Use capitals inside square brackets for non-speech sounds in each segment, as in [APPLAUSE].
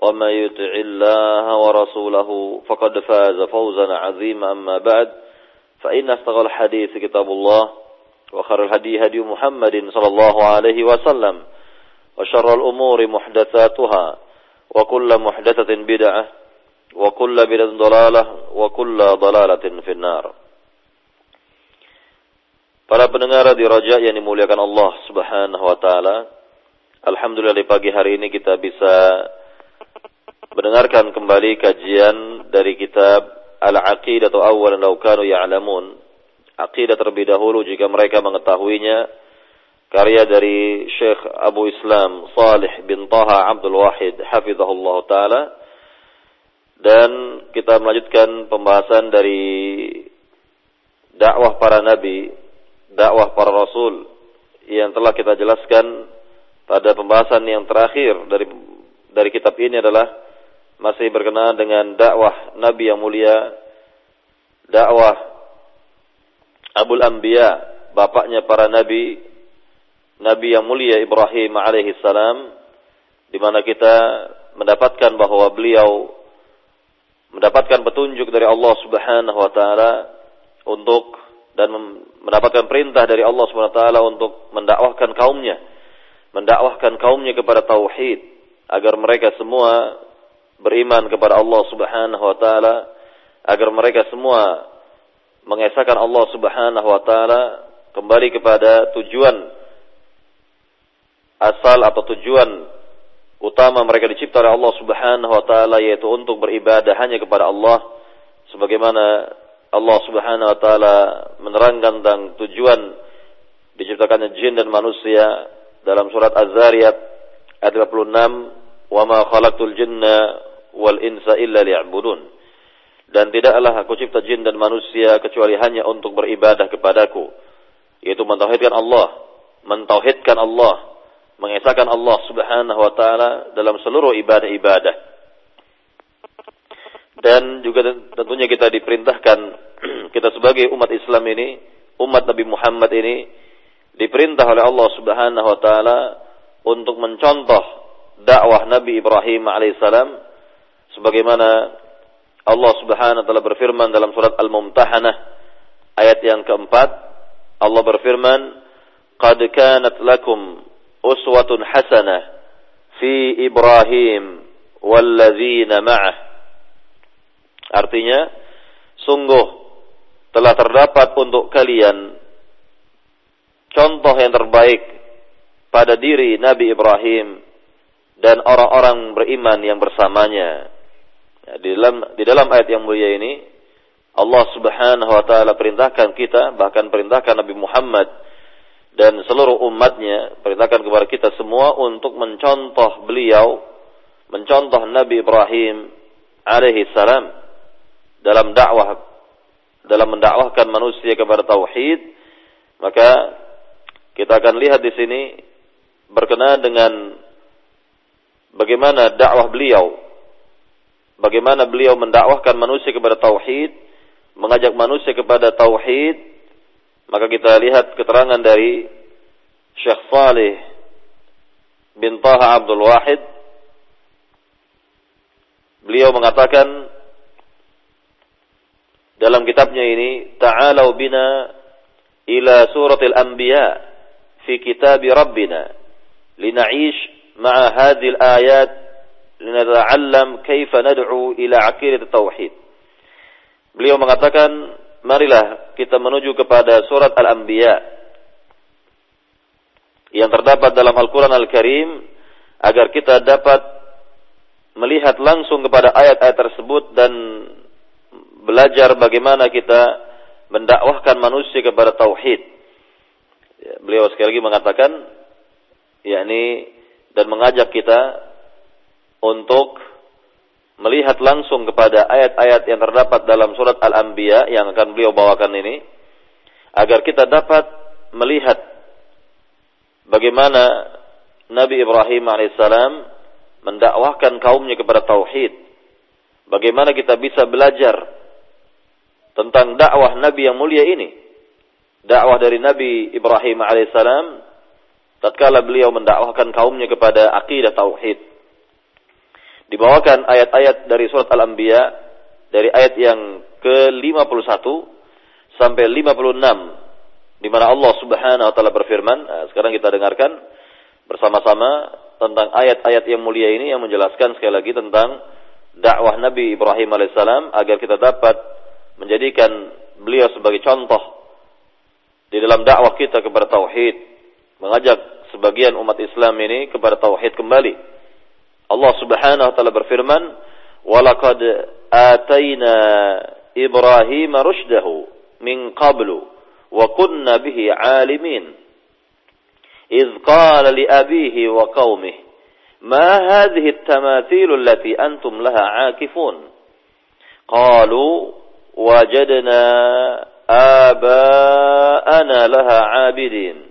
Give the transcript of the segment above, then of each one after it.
ومن يطع الله ورسوله فقد فاز فوزا عظيما أما بعد فإن استغل الحديث كتاب الله وخر الهدي هدي محمد صلى الله عليه وسلم وشر الأمور محدثاتها وكل محدثة بدعة وكل بدعة ضلالة وكل ضلالة في النار Para pendengar di Raja yang dimuliakan Allah Subhanahu wa taala. Alhamdulillah di pagi hari ini kita bisa mendengarkan kembali kajian dari kitab Al-Aqidah atau Awalan Law Kanu Ya'lamun. Aqidah terlebih dahulu jika mereka mengetahuinya. Karya dari Syekh Abu Islam Salih bin Taha Abdul Wahid hafizahullah taala. Dan kita melanjutkan pembahasan dari dakwah para nabi dakwah para rasul yang telah kita jelaskan pada pembahasan yang terakhir dari dari kitab ini adalah masih berkenaan dengan dakwah Nabi yang mulia, dakwah Abul Anbiya, bapaknya para nabi, Nabi yang mulia Ibrahim alaihi salam, di mana kita mendapatkan bahwa beliau mendapatkan petunjuk dari Allah Subhanahu wa taala untuk dan mendapatkan perintah dari Allah SWT untuk mendakwahkan kaumnya, mendakwahkan kaumnya kepada tauhid agar mereka semua beriman kepada Allah Subhanahu wa taala, agar mereka semua mengesahkan Allah Subhanahu wa taala kembali kepada tujuan asal atau tujuan utama mereka dicipta oleh Allah Subhanahu wa taala yaitu untuk beribadah hanya kepada Allah sebagaimana Allah Subhanahu wa taala menerangkan tentang tujuan diciptakannya jin dan manusia dalam surat Az-Zariyat ayat 56, "Wa ma khalaqtul jinna wal insa illa liya'budun." Dan tidaklah aku cipta jin dan manusia kecuali hanya untuk beribadah kepadaku, yaitu mentauhidkan Allah, mentauhidkan Allah, mengesahkan Allah Subhanahu wa taala dalam seluruh ibadah-ibadah dan juga tentunya kita diperintahkan [CLEARS THROAT] kita sebagai umat Islam ini, umat Nabi Muhammad ini diperintah oleh Allah Subhanahu wa taala untuk mencontoh dakwah Nabi Ibrahim alaihissalam sebagaimana Allah Subhanahu wa taala berfirman dalam surat Al-Mumtahanah ayat yang keempat Allah berfirman qad kanat lakum uswatun hasanah fi Ibrahim walladzina ma'ah Artinya, sungguh telah terdapat untuk kalian contoh yang terbaik pada diri Nabi Ibrahim dan orang-orang beriman yang bersamanya. Ya, di dalam di dalam ayat yang mulia ini Allah Subhanahu wa taala perintahkan kita bahkan perintahkan Nabi Muhammad dan seluruh umatnya perintahkan kepada kita semua untuk mencontoh beliau mencontoh Nabi Ibrahim alaihi salam dalam dakwah dalam mendakwahkan manusia kepada tauhid. Maka kita akan lihat di sini berkenaan dengan bagaimana dakwah beliau bagaimana beliau mendakwahkan manusia kepada tauhid mengajak manusia kepada tauhid maka kita lihat keterangan dari Syekh Saleh bin Taha Abdul Wahid. Beliau mengatakan dalam kitabnya ini ta'alau bina ila suratil anbiya fi kitab rabbina lina'ish ma'a hadhihi al-ayat linata'allam kaifa nad'u ila aqidat tauhid Beliau mengatakan marilah kita menuju kepada surat Al-Anbiya yang terdapat dalam Al-Quran Al-Karim agar kita dapat melihat langsung kepada ayat-ayat tersebut dan belajar bagaimana kita mendakwahkan manusia kepada tauhid. Ya, beliau sekali lagi mengatakan yakni dan mengajak kita untuk melihat langsung kepada ayat-ayat yang terdapat dalam surat Al-Anbiya yang akan beliau bawakan ini agar kita dapat melihat bagaimana Nabi Ibrahim alaihissalam mendakwahkan kaumnya kepada tauhid. Bagaimana kita bisa belajar tentang dakwah Nabi yang mulia ini. Dakwah dari Nabi Ibrahim alaihissalam tatkala beliau mendakwahkan kaumnya kepada akidah tauhid dibawakan ayat-ayat dari surat Al-Anbiya dari ayat yang ke-51 sampai 56 di mana Allah Subhanahu wa taala berfirman. Nah, sekarang kita dengarkan bersama-sama tentang ayat-ayat yang mulia ini yang menjelaskan sekali lagi tentang dakwah Nabi Ibrahim alaihissalam agar kita dapat menjadikan beliau sebagai contoh di dalam dakwah kita kepada tauhid, mengajak sebagian umat Islam ini kepada tauhid kembali Allah Subhanahu wa taala berfirman, "Walaqad atayna Ibrahim rushdahu min qablu wa kunna bihi 'alimin." إذ قال لأبيه وقومه ما هذه التماثيل التي أنتم لها عاكفون قالوا وجدنا آباءنا لها عابدين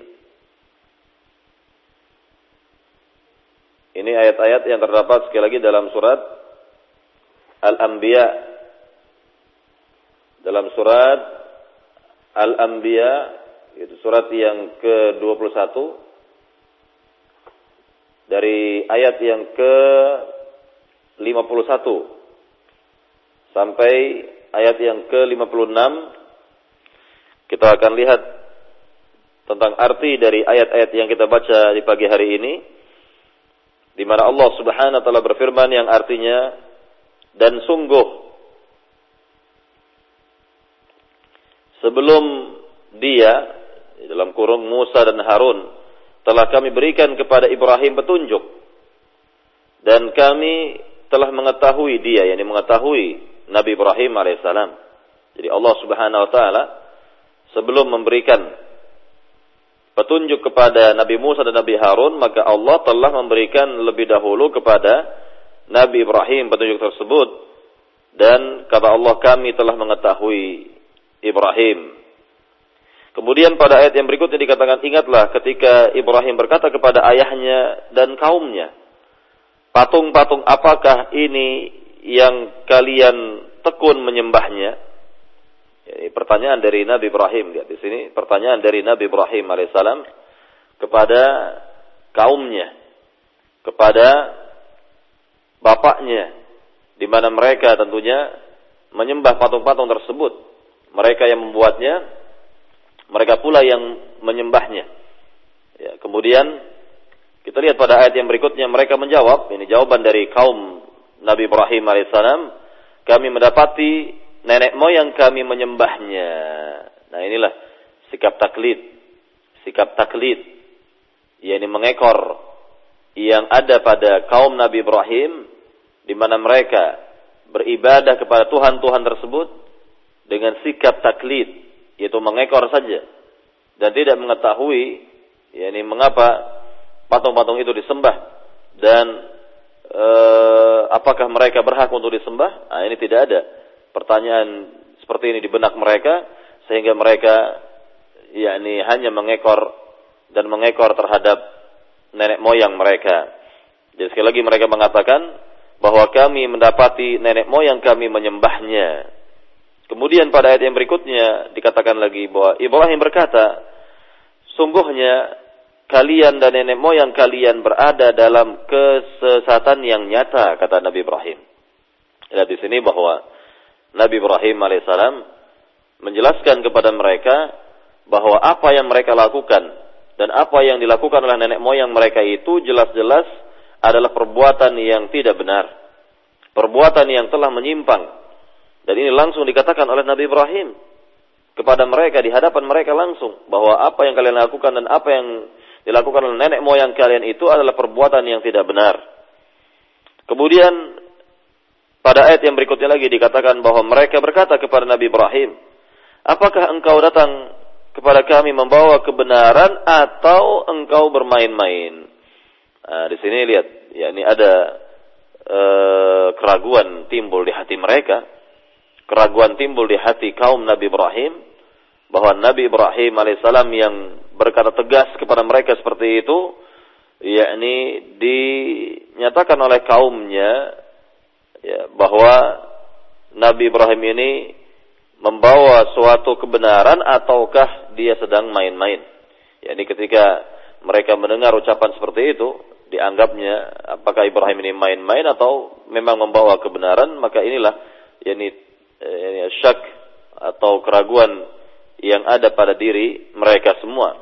Ini ayat-ayat yang terdapat sekali lagi dalam surat Al-Anbiya. Dalam surat Al-Anbiya, itu surat yang ke-21 dari ayat yang ke-51 sampai ayat yang ke-56 kita akan lihat tentang arti dari ayat-ayat yang kita baca di pagi hari ini di mana Allah Subhanahu wa taala berfirman yang artinya dan sungguh sebelum dia dalam kurung Musa dan Harun telah kami berikan kepada Ibrahim petunjuk dan kami telah mengetahui dia yakni mengetahui Nabi Ibrahim alaihissalam. Jadi Allah Subhanahu wa taala sebelum memberikan petunjuk kepada Nabi Musa dan Nabi Harun, maka Allah telah memberikan lebih dahulu kepada Nabi Ibrahim petunjuk tersebut. Dan kata Allah kami telah mengetahui Ibrahim. Kemudian pada ayat yang berikutnya dikatakan ingatlah ketika Ibrahim berkata kepada ayahnya dan kaumnya. Patung-patung apakah ini yang kalian tekun menyembahnya? Ini pertanyaan dari Nabi Ibrahim lihat di sini pertanyaan dari Nabi Ibrahim alaihissalam kepada kaumnya, kepada bapaknya, di mana mereka tentunya menyembah patung-patung tersebut. Mereka yang membuatnya, mereka pula yang menyembahnya. Ya, kemudian kita lihat pada ayat yang berikutnya mereka menjawab, ini jawaban dari kaum Nabi Ibrahim alaihissalam, kami mendapati nenek moyang kami menyembahnya. Nah inilah sikap taklid. Sikap taklid. yakni mengekor yang ada pada kaum Nabi Ibrahim di mana mereka beribadah kepada Tuhan-Tuhan tersebut dengan sikap taklid yaitu mengekor saja dan tidak mengetahui yakni mengapa patung-patung itu disembah dan e, apakah mereka berhak untuk disembah? Nah, ini tidak ada pertanyaan seperti ini di benak mereka sehingga mereka yakni hanya mengekor dan mengekor terhadap nenek moyang mereka. Jadi sekali lagi mereka mengatakan bahwa kami mendapati nenek moyang kami menyembahnya. Kemudian pada ayat yang berikutnya dikatakan lagi bahwa Ibrahim berkata, sungguhnya kalian dan nenek moyang kalian berada dalam kesesatan yang nyata kata Nabi Ibrahim. Lihat di sini bahwa Nabi Ibrahim alaihissalam menjelaskan kepada mereka bahwa apa yang mereka lakukan dan apa yang dilakukan oleh nenek moyang mereka itu jelas-jelas adalah perbuatan yang tidak benar. Perbuatan yang telah menyimpang. Dan ini langsung dikatakan oleh Nabi Ibrahim kepada mereka di hadapan mereka langsung bahwa apa yang kalian lakukan dan apa yang dilakukan oleh nenek moyang kalian itu adalah perbuatan yang tidak benar. Kemudian pada ayat yang berikutnya lagi dikatakan bahwa mereka berkata kepada Nabi Ibrahim, "Apakah engkau datang kepada kami membawa kebenaran atau engkau bermain-main?" Nah, di sini lihat, ya ini ada uh, keraguan timbul di hati mereka, keraguan timbul di hati kaum Nabi Ibrahim bahwa Nabi Ibrahim alaihissalam yang berkata tegas kepada mereka seperti itu, yakni dinyatakan oleh kaumnya ya, bahwa Nabi Ibrahim ini membawa suatu kebenaran ataukah dia sedang main-main. Ya, ini ketika mereka mendengar ucapan seperti itu, dianggapnya apakah Ibrahim ini main-main atau memang membawa kebenaran, maka inilah yakni eh, syak atau keraguan yang ada pada diri mereka semua.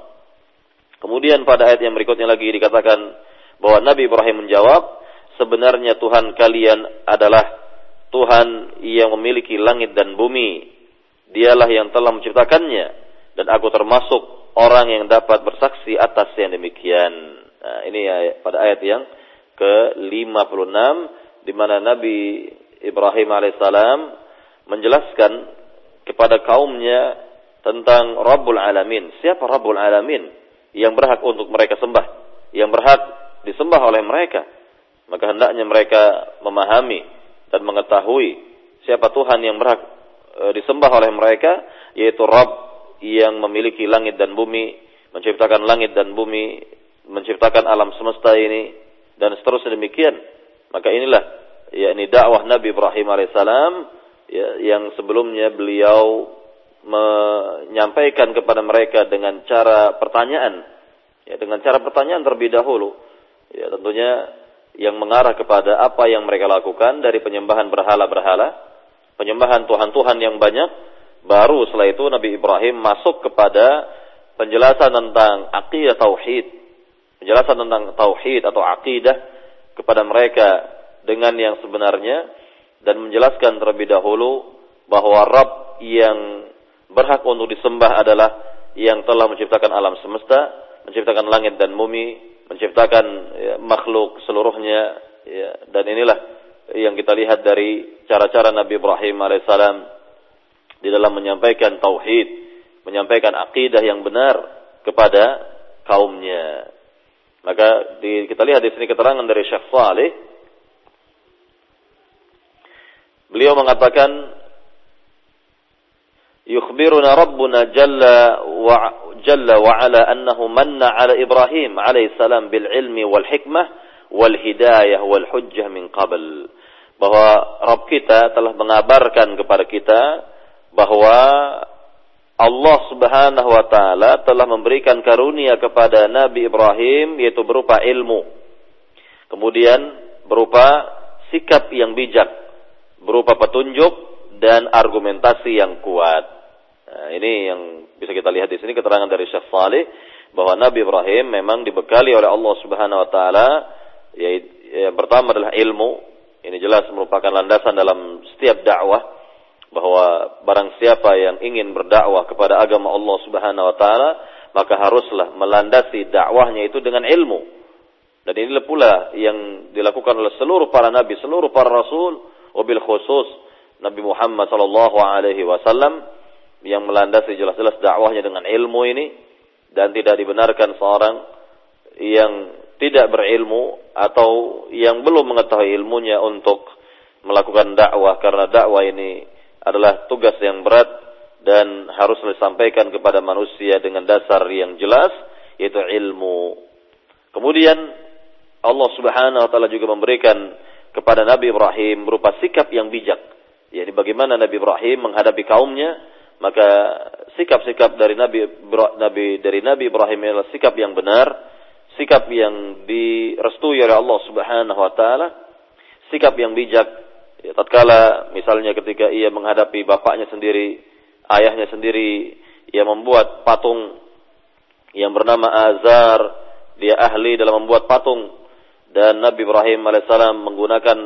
Kemudian pada ayat yang berikutnya lagi dikatakan bahwa Nabi Ibrahim menjawab, sebenarnya Tuhan kalian adalah Tuhan yang memiliki langit dan bumi. Dialah yang telah menciptakannya dan aku termasuk orang yang dapat bersaksi atas yang demikian. Nah, ini ya, pada ayat yang ke-56 di mana Nabi Ibrahim alaihissalam menjelaskan kepada kaumnya tentang Rabbul Alamin. Siapa Rabbul Alamin yang berhak untuk mereka sembah, yang berhak disembah oleh mereka? Maka hendaknya mereka memahami dan mengetahui siapa Tuhan yang berhak e, disembah oleh mereka yaitu Rabb yang memiliki langit dan bumi menciptakan langit dan bumi menciptakan alam semesta ini dan seterusnya demikian. Maka inilah yakni dakwah Nabi Ibrahim alaihissalam ya, yang sebelumnya beliau menyampaikan kepada mereka dengan cara pertanyaan. Ya dengan cara pertanyaan terlebih dahulu. Ya tentunya yang mengarah kepada apa yang mereka lakukan dari penyembahan berhala-berhala, penyembahan Tuhan-Tuhan yang banyak, baru setelah itu Nabi Ibrahim masuk kepada penjelasan tentang akidah tauhid, penjelasan tentang tauhid atau akidah kepada mereka dengan yang sebenarnya dan menjelaskan terlebih dahulu bahwa Rabb yang berhak untuk disembah adalah yang telah menciptakan alam semesta, menciptakan langit dan bumi, menciptakan ya, makhluk seluruhnya ya, dan inilah yang kita lihat dari cara-cara Nabi Ibrahim alaihissalam di dalam menyampaikan tauhid, menyampaikan akidah yang benar kepada kaumnya. Maka di, kita lihat di sini keterangan dari Syekh Saleh. Beliau mengatakan يخبرنا ربنا جل وجل jalla wa ala annahu manna ala Ibrahim alaihi salam bil ilmi wal hikmah wal bahwa Rabb kita telah mengabarkan kepada kita bahwa Allah Subhanahu wa taala telah memberikan karunia kepada Nabi Ibrahim yaitu berupa ilmu. Kemudian berupa sikap yang bijak, berupa petunjuk dan argumentasi yang kuat. Nah, ini yang bisa kita lihat di sini keterangan dari Syekh bahwa Nabi Ibrahim memang dibekali oleh Allah Subhanahu wa taala yang pertama adalah ilmu. Ini jelas merupakan landasan dalam setiap dakwah bahwa barang siapa yang ingin berdakwah kepada agama Allah Subhanahu wa taala maka haruslah melandasi dakwahnya itu dengan ilmu. Dan inilah pula yang dilakukan oleh seluruh para nabi, seluruh para rasul, wabil khusus Nabi Muhammad sallallahu alaihi wasallam yang melandasi jelas-jelas dakwahnya dengan ilmu ini dan tidak dibenarkan seorang yang tidak berilmu atau yang belum mengetahui ilmunya untuk melakukan dakwah karena dakwah ini adalah tugas yang berat dan harus disampaikan kepada manusia dengan dasar yang jelas yaitu ilmu. Kemudian Allah Subhanahu wa taala juga memberikan kepada Nabi Ibrahim berupa sikap yang bijak. Yani bagaimana Nabi Ibrahim menghadapi kaumnya maka sikap-sikap dari Nabi Nabi dari Nabi Ibrahim adalah sikap yang benar sikap yang direstui oleh Allah Subhanahu wa taala, sikap yang bijak. Ya, tatkala misalnya ketika ia menghadapi bapaknya sendiri, ayahnya sendiri, ia membuat patung yang bernama Azar, dia ahli dalam membuat patung. Dan Nabi Ibrahim alaihissalam menggunakan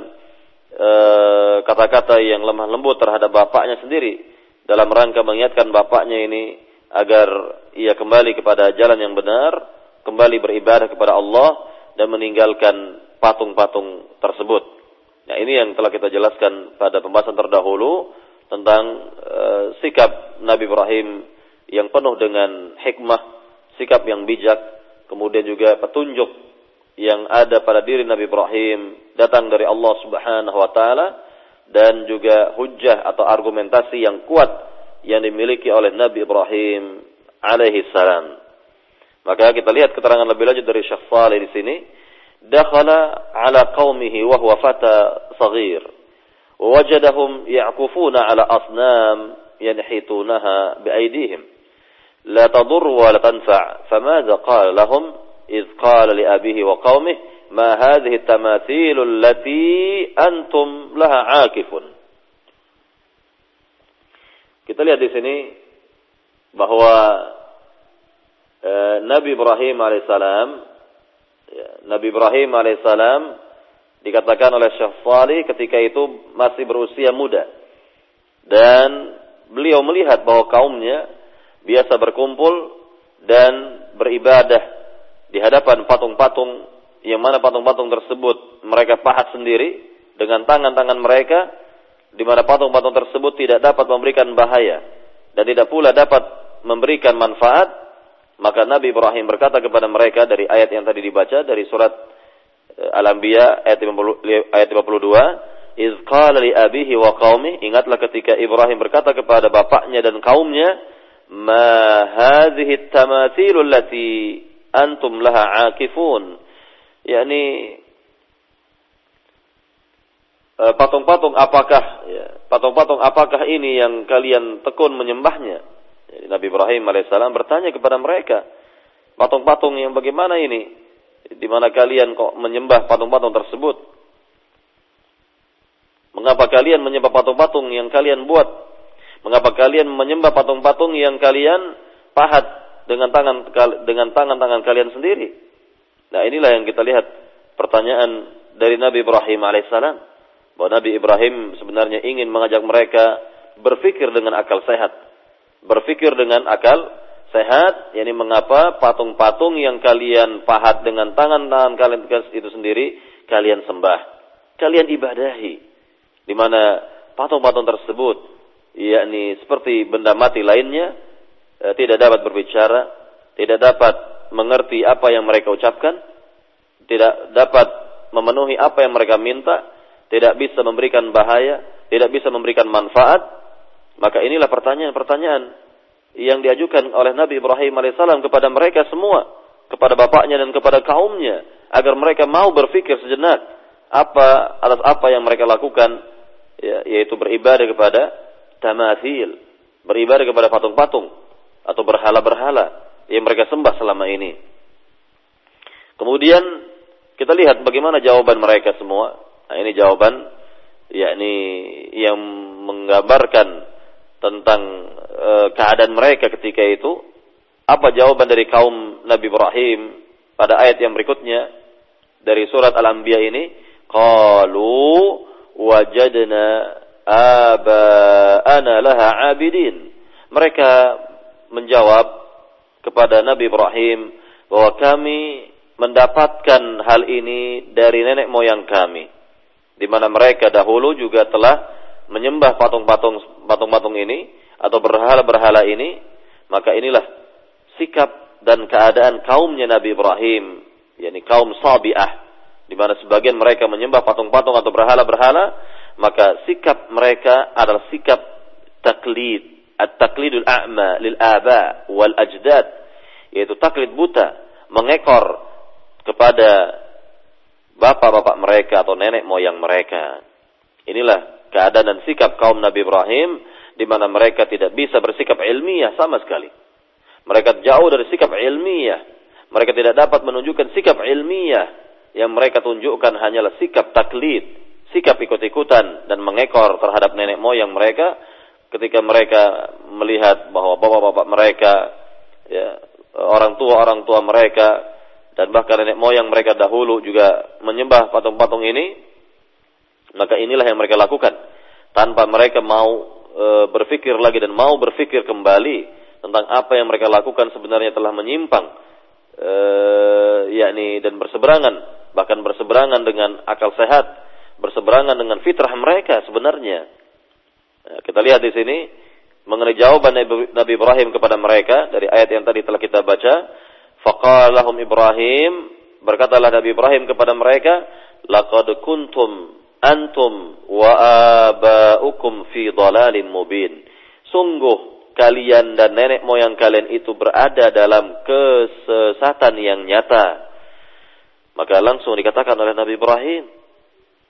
eh, kata-kata uh, yang lemah lembut terhadap bapaknya sendiri dalam rangka mengingatkan bapaknya ini agar ia kembali kepada jalan yang benar kembali beribadah kepada Allah dan meninggalkan patung-patung tersebut. Nah, ini yang telah kita jelaskan pada pembahasan terdahulu tentang uh, sikap Nabi Ibrahim yang penuh dengan hikmah, sikap yang bijak, kemudian juga petunjuk yang ada pada diri Nabi Ibrahim datang dari Allah Subhanahu wa taala dan juga hujah atau argumentasi yang kuat yang dimiliki oleh Nabi Ibrahim alaihi salam. Maka kita lihat keterangan lebih lanjut dari Syekh Saleh di sini. Dakhala ala qaumihi wa huwa fata saghir. Wajadahum ya'kufuna ala asnam yanhitunaha biaydihim. La tanfa'. Famadha qala lahum idh qala li abihi wa qaumihi ma hadhihi at-tamathil allati antum laha 'akifun. Kita lihat di sini bahwa Eh, Nabi Ibrahim alaihissalam, ya, Nabi Ibrahim alaihissalam dikatakan oleh Syekh Salih ketika itu masih berusia muda dan beliau melihat bahwa kaumnya biasa berkumpul dan beribadah di hadapan patung-patung yang mana patung-patung tersebut mereka pahat sendiri dengan tangan-tangan mereka di mana patung-patung tersebut tidak dapat memberikan bahaya dan tidak pula dapat memberikan manfaat maka Nabi Ibrahim berkata kepada mereka dari ayat yang tadi dibaca dari surat eh, Al-Anbiya ayat 50, ayat 52, "Iz qala li abihi wa qaumi" Ingatlah ketika Ibrahim berkata kepada bapaknya dan kaumnya, "Ma hadhihi at-tamathil allati antum laha 'akifun." Yakni eh, patung-patung apakah ya, patung-patung apakah ini yang kalian tekun menyembahnya? Jadi Nabi Ibrahim alaihissalam bertanya kepada mereka, patung-patung yang bagaimana ini? Di mana kalian kok menyembah patung-patung tersebut? Mengapa kalian menyembah patung-patung yang kalian buat? Mengapa kalian menyembah patung-patung yang kalian pahat dengan tangan dengan tangan-tangan kalian sendiri? Nah, inilah yang kita lihat pertanyaan dari Nabi Ibrahim alaihissalam. Bahwa Nabi Ibrahim sebenarnya ingin mengajak mereka berpikir dengan akal sehat. Berpikir dengan akal sehat, yakni mengapa patung-patung yang kalian pahat dengan tangan-tangan kalian itu sendiri kalian sembah, kalian ibadahi, di mana patung-patung tersebut, yakni seperti benda mati lainnya, eh, tidak dapat berbicara, tidak dapat mengerti apa yang mereka ucapkan, tidak dapat memenuhi apa yang mereka minta, tidak bisa memberikan bahaya, tidak bisa memberikan manfaat, maka inilah pertanyaan-pertanyaan yang diajukan oleh Nabi Ibrahim alaihissalam kepada mereka semua, kepada bapaknya dan kepada kaumnya, agar mereka mau berpikir sejenak apa atas apa yang mereka lakukan, ya, yaitu beribadah kepada tamathil, beribadah kepada patung-patung atau berhala-berhala yang mereka sembah selama ini. Kemudian kita lihat bagaimana jawaban mereka semua. Nah, ini jawaban yakni yang menggambarkan tentang e, keadaan mereka ketika itu, apa jawaban dari kaum Nabi Ibrahim pada ayat yang berikutnya dari surat Al-Anbiya ini? Qalu wajadna aba'ana laha abidin. Mereka menjawab kepada Nabi Ibrahim bahwa kami mendapatkan hal ini dari nenek moyang kami di mana mereka dahulu juga telah menyembah patung-patung patung-patung ini atau berhala-berhala ini, maka inilah sikap dan keadaan kaumnya Nabi Ibrahim, yakni kaum Sabi'ah, di mana sebagian mereka menyembah patung-patung atau berhala-berhala, maka sikap mereka adalah sikap taklid, at-taklidul a'ma lil aba wal ajdad, yaitu taklid buta, mengekor kepada bapak-bapak mereka atau nenek moyang mereka. Inilah keadaan dan sikap kaum Nabi Ibrahim di mana mereka tidak bisa bersikap ilmiah sama sekali. Mereka jauh dari sikap ilmiah. Mereka tidak dapat menunjukkan sikap ilmiah yang mereka tunjukkan hanyalah sikap taklid, sikap ikut-ikutan dan mengekor terhadap nenek moyang mereka ketika mereka melihat bahwa bapak-bapak mereka ya orang tua orang tua mereka dan bahkan nenek moyang mereka dahulu juga menyembah patung-patung ini maka inilah yang mereka lakukan. Tanpa mereka mau e, berpikir lagi dan mau berpikir kembali tentang apa yang mereka lakukan sebenarnya telah menyimpang e, yakni dan berseberangan bahkan berseberangan dengan akal sehat berseberangan dengan fitrah mereka sebenarnya kita lihat di sini mengenai jawaban Nabi Ibrahim kepada mereka dari ayat yang tadi telah kita baca. Faqalahum Ibrahim berkatalah Nabi Ibrahim kepada mereka laqad kuntum antum wa abaukum fi dhalalin mubin. Sungguh kalian dan nenek moyang kalian itu berada dalam kesesatan yang nyata. Maka langsung dikatakan oleh Nabi Ibrahim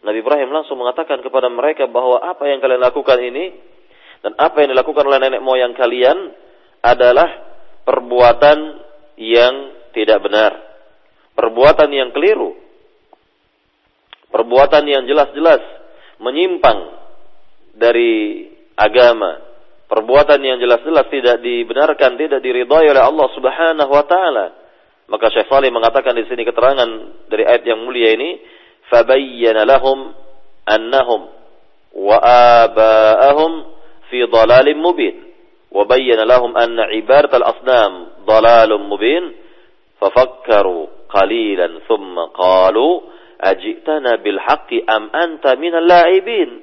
Nabi Ibrahim langsung mengatakan kepada mereka bahwa apa yang kalian lakukan ini dan apa yang dilakukan oleh nenek moyang kalian adalah perbuatan yang tidak benar. Perbuatan yang keliru. Perbuatan yang jelas-jelas menyimpang dari agama. Perbuatan yang jelas-jelas tidak dibenarkan, tidak diridhai oleh Allah Subhanahu wa taala. Maka Syekh Salih mengatakan di sini keterangan dari ayat yang mulia ini, "Fabayyana lahum annahum wa aba'ahum fi dhalalin mubin." وبين لهم أن عبادة الأصنام ضلال مبين. ففكروا قليلا ثم قالوا أجئتنا بالحق أم أنت من اللاعبين؟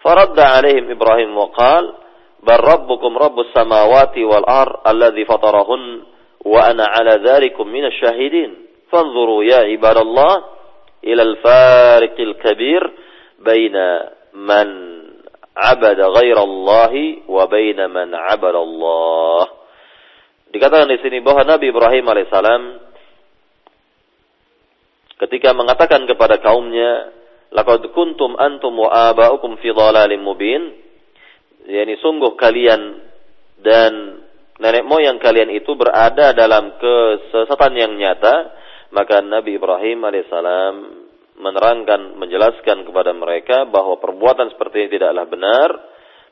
فرد عليهم إبراهيم وقال بل ربكم رب السماوات والأرض الذي فطرهن وأنا على ذلك من الشاهدين. فانظروا يا عباد الله ilal fariqil kabir baina man abada ghairallahi wa baina man abada Allah. Dikatakan di sini bahwa Nabi Ibrahim alaihissalam ketika mengatakan kepada kaumnya, "Laqad kuntum antum wa aba'ukum fi dhalalim mubin." Yani sungguh kalian dan nenek moyang kalian itu berada dalam kesesatan yang nyata maka Nabi Ibrahim alaihissalam menerangkan, menjelaskan kepada mereka bahwa perbuatan seperti ini tidaklah benar,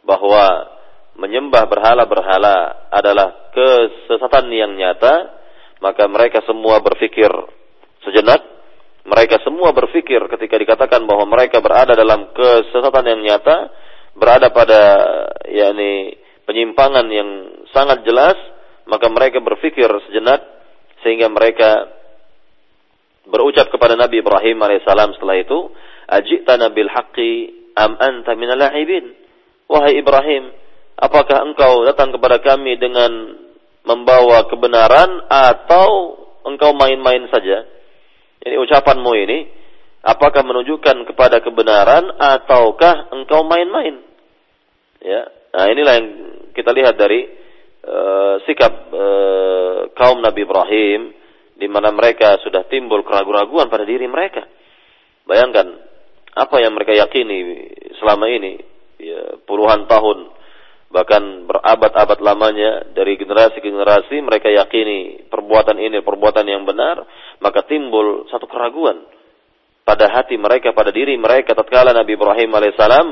bahwa menyembah berhala-berhala adalah kesesatan yang nyata, maka mereka semua berpikir sejenak, mereka semua berpikir ketika dikatakan bahwa mereka berada dalam kesesatan yang nyata, berada pada yakni penyimpangan yang sangat jelas, maka mereka berpikir sejenak sehingga mereka berucap kepada Nabi Ibrahim alaihissalam setelah itu, "Ajitana bil haqqi am anta minal la'ibin?" Wahai Ibrahim, apakah engkau datang kepada kami dengan membawa kebenaran atau engkau main-main saja? Ini ucapanmu ini apakah menunjukkan kepada kebenaran ataukah engkau main-main? Ya. Nah, inilah yang kita lihat dari uh, sikap uh, kaum Nabi Ibrahim di mana mereka sudah timbul keraguan-keraguan pada diri mereka. Bayangkan apa yang mereka yakini selama ini ya, puluhan tahun bahkan berabad-abad lamanya dari generasi ke generasi mereka yakini perbuatan ini perbuatan yang benar maka timbul satu keraguan pada hati mereka pada diri mereka tatkala Nabi Ibrahim alaihissalam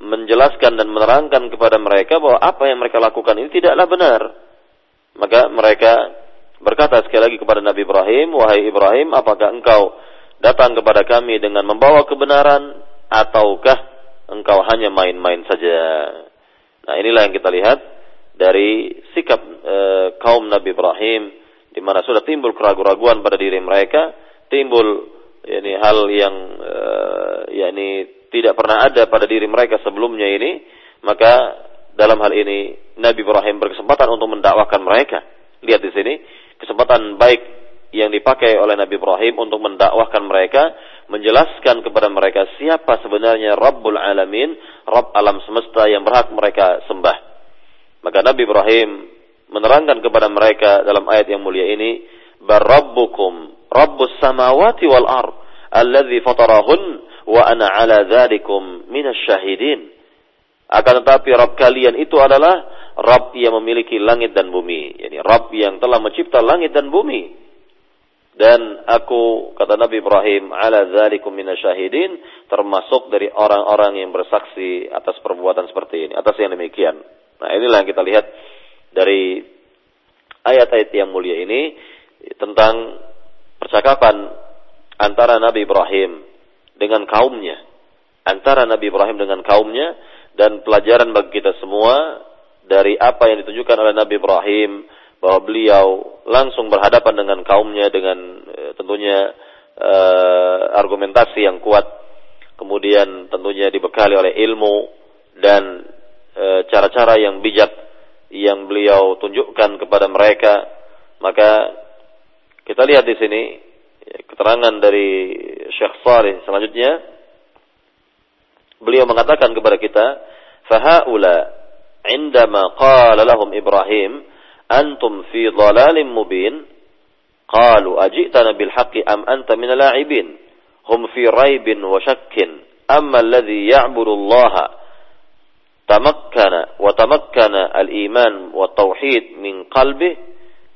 menjelaskan dan menerangkan kepada mereka bahwa apa yang mereka lakukan ini tidaklah benar maka mereka berkata sekali lagi kepada Nabi Ibrahim wahai Ibrahim apakah engkau datang kepada kami dengan membawa kebenaran ataukah engkau hanya main-main saja Nah, inilah yang kita lihat dari sikap e, kaum Nabi Ibrahim di mana sudah timbul keraguan-keraguan pada diri mereka, timbul yakni hal yang e, yakni tidak pernah ada pada diri mereka sebelumnya ini, maka dalam hal ini Nabi Ibrahim berkesempatan untuk mendakwahkan mereka. Lihat di sini, kesempatan baik yang dipakai oleh Nabi Ibrahim untuk mendakwahkan mereka, menjelaskan kepada mereka siapa sebenarnya Rabbul Alamin, Rabb alam semesta yang berhak mereka sembah. Maka Nabi Ibrahim menerangkan kepada mereka dalam ayat yang mulia ini, "Barabbukum Rabbus samawati wal ard, alladzi fatarahun wa ana ala dzalikum minasyahidin." Akan tetapi Rabb kalian itu adalah Rabb yang memiliki langit dan bumi. Yani Rabb yang telah mencipta langit dan bumi dan aku kata Nabi Ibrahim ala dzalikum minasyahidin termasuk dari orang-orang yang bersaksi atas perbuatan seperti ini atas yang demikian. Nah, inilah yang kita lihat dari ayat-ayat yang mulia ini tentang percakapan antara Nabi Ibrahim dengan kaumnya, antara Nabi Ibrahim dengan kaumnya dan pelajaran bagi kita semua dari apa yang ditunjukkan oleh Nabi Ibrahim bahwa beliau langsung berhadapan dengan kaumnya dengan e, tentunya e, argumentasi yang kuat, kemudian tentunya dibekali oleh ilmu dan eh, cara-cara e, yang bijak yang beliau tunjukkan kepada mereka, maka kita lihat di sini keterangan dari Syekh Saleh selanjutnya. Beliau mengatakan kepada kita, "Fahaula indama qala lahum Ibrahim" أنتم في ضلال مبين؟ قالوا أجئتنا بالحق أم أنت من اللاعبين؟ هم في ريب وشك أما الذي يعبد الله؟ تمكن وتمكن الإيمان والتوحيد من قلبه؟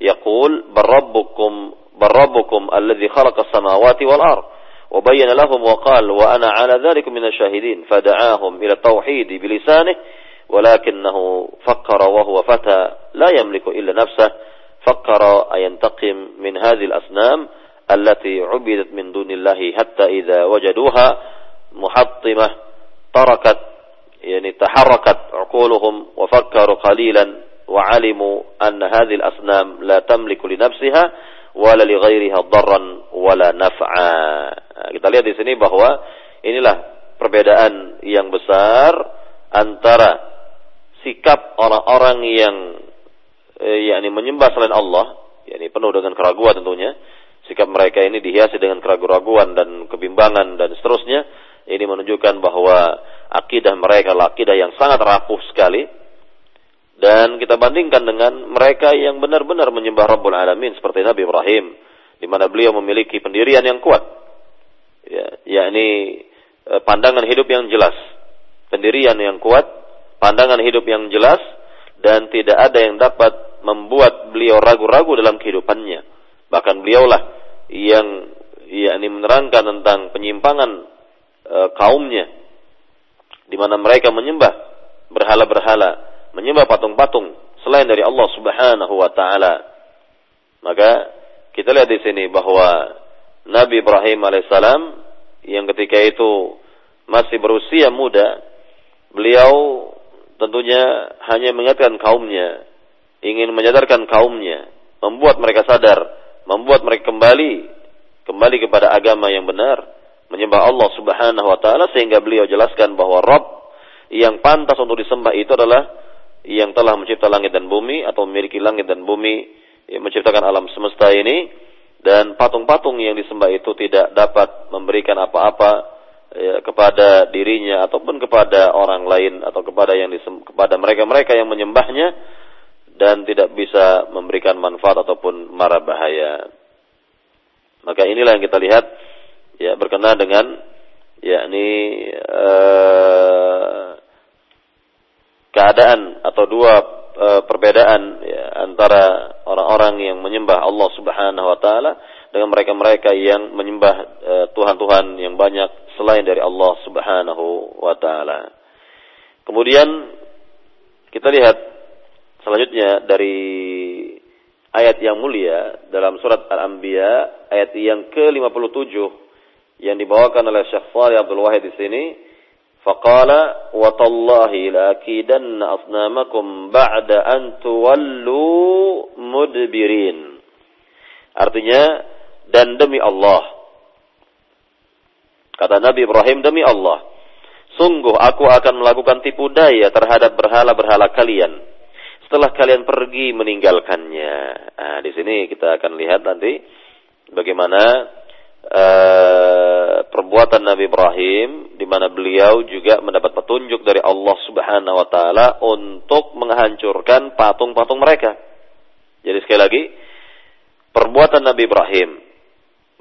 يقول بل ربكم بل ربكم الذي خلق السماوات والأرض. وبين لهم وقال وأنا على ذلك من الشاهدين فدعاهم إلى التوحيد بلسانه ولكنه فكر وهو فتى لا يملك إلا نفسه فكر أن ينتقم من هذه الأصنام التي عبدت من دون الله حتى إذا وجدوها محطمة تركت يعني تحركت عقولهم وفكروا قليلا وعلموا أن هذه الأصنام لا تملك لنفسها ولا لغيرها ضرا ولا نفعا. Kita lihat di sini bahwa inilah perbedaan yang besar antara sikap orang-orang yang eh, yakni menyembah selain Allah, yakni penuh dengan keraguan tentunya. Sikap mereka ini dihiasi dengan keraguan dan kebimbangan dan seterusnya. Ini menunjukkan bahwa akidah mereka adalah akidah yang sangat rapuh sekali. Dan kita bandingkan dengan mereka yang benar-benar menyembah Rabbul Alamin seperti Nabi Ibrahim di mana beliau memiliki pendirian yang kuat. Ya, yakni eh, pandangan hidup yang jelas, pendirian yang kuat pandangan hidup yang jelas dan tidak ada yang dapat membuat beliau ragu-ragu dalam kehidupannya. Bahkan beliaulah yang yakni menerangkan tentang penyimpangan e, kaumnya di mana mereka menyembah berhala-berhala, menyembah patung-patung selain dari Allah Subhanahu wa taala. Maka kita lihat di sini bahwa Nabi Ibrahim alaihissalam yang ketika itu masih berusia muda, beliau tentunya hanya mengingatkan kaumnya, ingin menyadarkan kaumnya, membuat mereka sadar, membuat mereka kembali kembali kepada agama yang benar, menyembah Allah Subhanahu wa taala sehingga beliau jelaskan bahwa Rabb yang pantas untuk disembah itu adalah yang telah mencipta langit dan bumi atau memiliki langit dan bumi, yang menciptakan alam semesta ini dan patung-patung yang disembah itu tidak dapat memberikan apa-apa ya, kepada dirinya ataupun kepada orang lain atau kepada yang disem, kepada mereka-mereka yang menyembahnya dan tidak bisa memberikan manfaat ataupun mara bahaya. Maka inilah yang kita lihat ya berkenaan dengan yakni uh, keadaan atau dua uh, perbedaan ya, antara orang-orang yang menyembah Allah Subhanahu wa taala dengan mereka-mereka yang menyembah uh, tuhan-tuhan yang banyak selain dari Allah Subhanahu wa taala. Kemudian kita lihat selanjutnya dari ayat yang mulia dalam surat Al-Anbiya ayat yang ke-57 yang dibawakan oleh Syekh Shalih Abdul Wahid di sini faqala wa tallahi lakidanna asnamakum ba'da an tuwallu mudbirin artinya dan demi Allah Kata Nabi Ibrahim, demi Allah, sungguh aku akan melakukan tipu daya terhadap berhala-berhala kalian setelah kalian pergi meninggalkannya. Nah, di sini kita akan lihat nanti bagaimana uh, perbuatan Nabi Ibrahim di mana beliau juga mendapat petunjuk dari Allah Subhanahu wa taala untuk menghancurkan patung-patung mereka. Jadi sekali lagi, perbuatan Nabi Ibrahim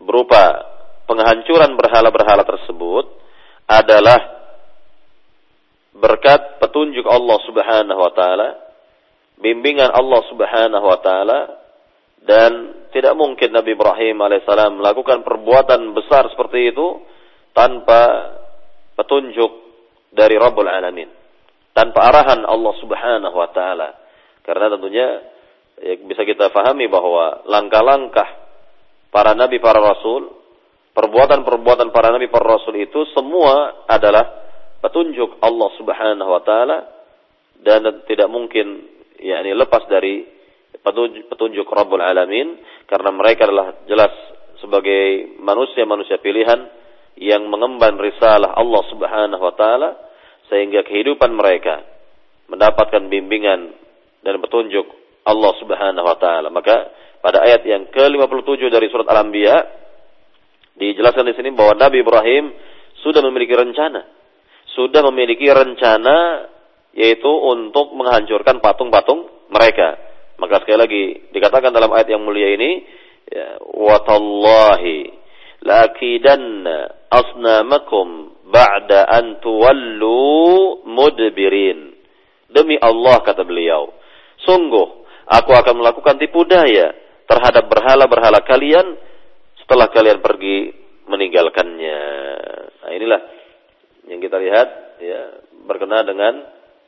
berupa penghancuran berhala-berhala tersebut adalah berkat petunjuk Allah Subhanahu wa taala, bimbingan Allah Subhanahu wa taala dan tidak mungkin Nabi Ibrahim alaihissalam melakukan perbuatan besar seperti itu tanpa petunjuk dari Rabbul Alamin. Tanpa arahan Allah subhanahu wa ta'ala. Karena tentunya ya, bisa kita fahami bahwa langkah-langkah para nabi, para rasul, perbuatan-perbuatan para nabi, para rasul itu semua adalah petunjuk Allah subhanahu wa ta'ala dan tidak mungkin yakni lepas dari petunjuk, petunjuk Rabbul Alamin karena mereka adalah jelas sebagai manusia-manusia pilihan yang mengemban risalah Allah Subhanahu wa taala sehingga kehidupan mereka mendapatkan bimbingan dan petunjuk Allah Subhanahu wa taala. Maka pada ayat yang ke-57 dari surat Al-Anbiya dijelaskan di sini bahwa Nabi Ibrahim sudah memiliki rencana. Sudah memiliki rencana yaitu untuk menghancurkan patung-patung mereka. Maka sekali lagi dikatakan dalam ayat yang mulia ini, ya, watallahi lakidanna asnamakum ba'da an tuwallu mudbirin. Demi Allah kata beliau, sungguh aku akan melakukan tipu daya terhadap berhala-berhala kalian setelah kalian pergi meninggalkannya. Nah, inilah yang kita lihat ya berkenaan dengan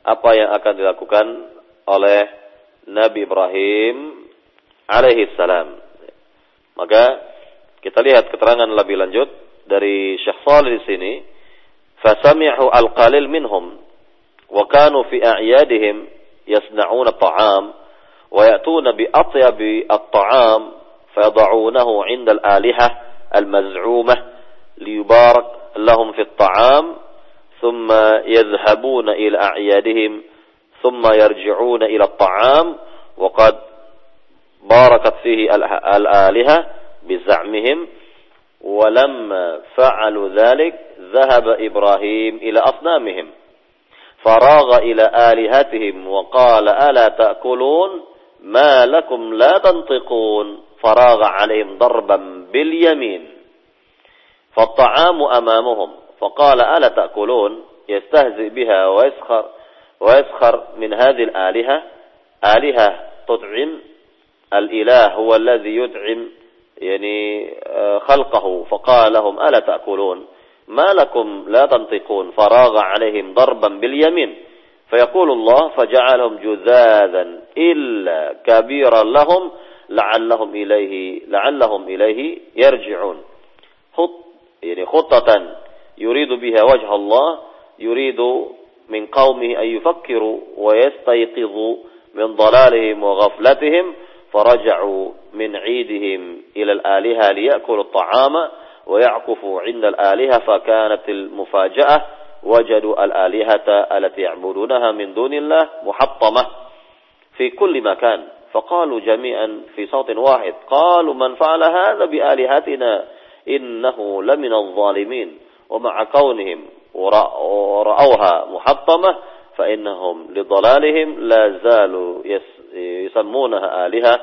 apa yang akan dilakukan oleh Nabi Ibrahim alaihi salam. Maka kita lihat keterangan lebih lanjut dari Syekh Shalih di sini. Fasami'u al-qalil minhum wa kanu fi a'yadihim yasna'una ta'am bi atyabi at-ta'am fayad'unahu 'inda al-alihah al-maz'umah liyubarak lahum fi at-ta'am ثم يذهبون إلى أعيادهم ثم يرجعون إلى الطعام وقد باركت فيه الآلهة بزعمهم ولما فعلوا ذلك ذهب إبراهيم إلى أصنامهم فراغ إلى آلهتهم وقال ألا تأكلون؟ ما لكم لا تنطقون. فراغ عليهم ضربا باليمين. فالطعام أمامهم. فقال ألا تأكلون؟ يستهزئ بها ويسخر ويسخر من هذه الآلهة. آلهة تطعم. الإله هو الذي يدعم يعني آه، خلقه. فقال لهم ألا تأكلون؟ ما لكم لا تنطقون. فراغ عليهم ضربا باليمين. فيقول الله فجعلهم جذاذا إلا كبيرا لهم لعلهم إليه لعلهم إليه يرجعون. خط يعني خطة يريد بها وجه الله يريد من قومه أن يفكروا ويستيقظوا من ضلالهم وغفلتهم فرجعوا من عيدهم إلى الآلهة ليأكلوا الطعام ويعكفوا عند الآلهة فكانت المفاجأة وجدوا الآلهة التي يعبدونها من دون الله محطمة في كل مكان. فقالوا جميعا في صوت واحد قالوا من فعل هذا بآلهتنا؟ إنه لمن الظالمين. ومع كونهم ورأوها محطمة فإنهم لضلالهم لا زالوا يسمونها آلهة.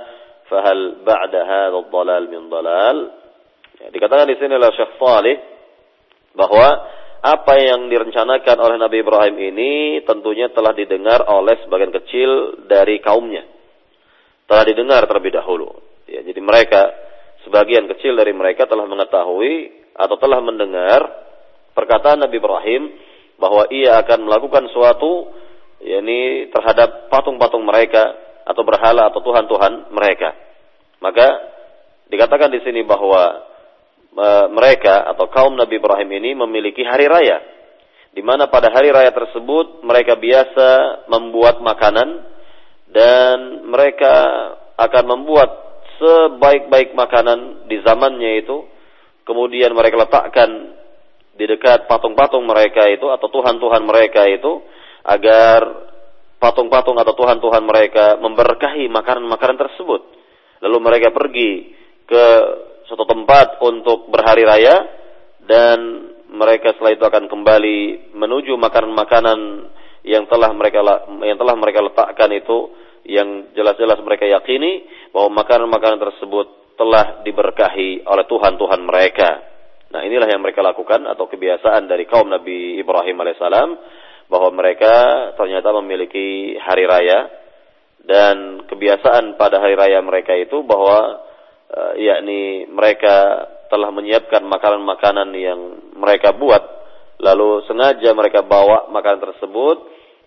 فهل بعد هذا الضلال من ضلال؟ dikatakan di sini oleh Syekh Salih bahwa apa yang direncanakan oleh Nabi Ibrahim ini tentunya telah didengar oleh sebagian kecil dari kaumnya. Telah didengar terlebih dahulu. Ya, jadi mereka, sebagian kecil dari mereka telah mengetahui atau telah mendengar perkataan Nabi Ibrahim bahwa ia akan melakukan suatu yakni terhadap patung-patung mereka atau berhala atau tuhan-tuhan mereka. Maka dikatakan di sini bahwa mereka atau kaum Nabi Ibrahim ini memiliki hari raya di mana pada hari raya tersebut mereka biasa membuat makanan dan mereka akan membuat sebaik-baik makanan di zamannya itu kemudian mereka letakkan di dekat patung-patung mereka itu atau tuhan-tuhan mereka itu agar patung-patung atau tuhan-tuhan mereka memberkahi makanan-makanan tersebut. Lalu mereka pergi ke suatu tempat untuk berhari raya dan mereka setelah itu akan kembali menuju makanan-makanan yang telah mereka yang telah mereka letakkan itu yang jelas-jelas mereka yakini bahwa makanan-makanan tersebut telah diberkahi oleh Tuhan-Tuhan mereka. Nah inilah yang mereka lakukan atau kebiasaan dari kaum Nabi Ibrahim alaihissalam bahwa mereka ternyata memiliki hari raya dan kebiasaan pada hari raya mereka itu bahwa uh, yakni mereka telah menyiapkan makanan-makanan yang mereka buat lalu sengaja mereka bawa makanan tersebut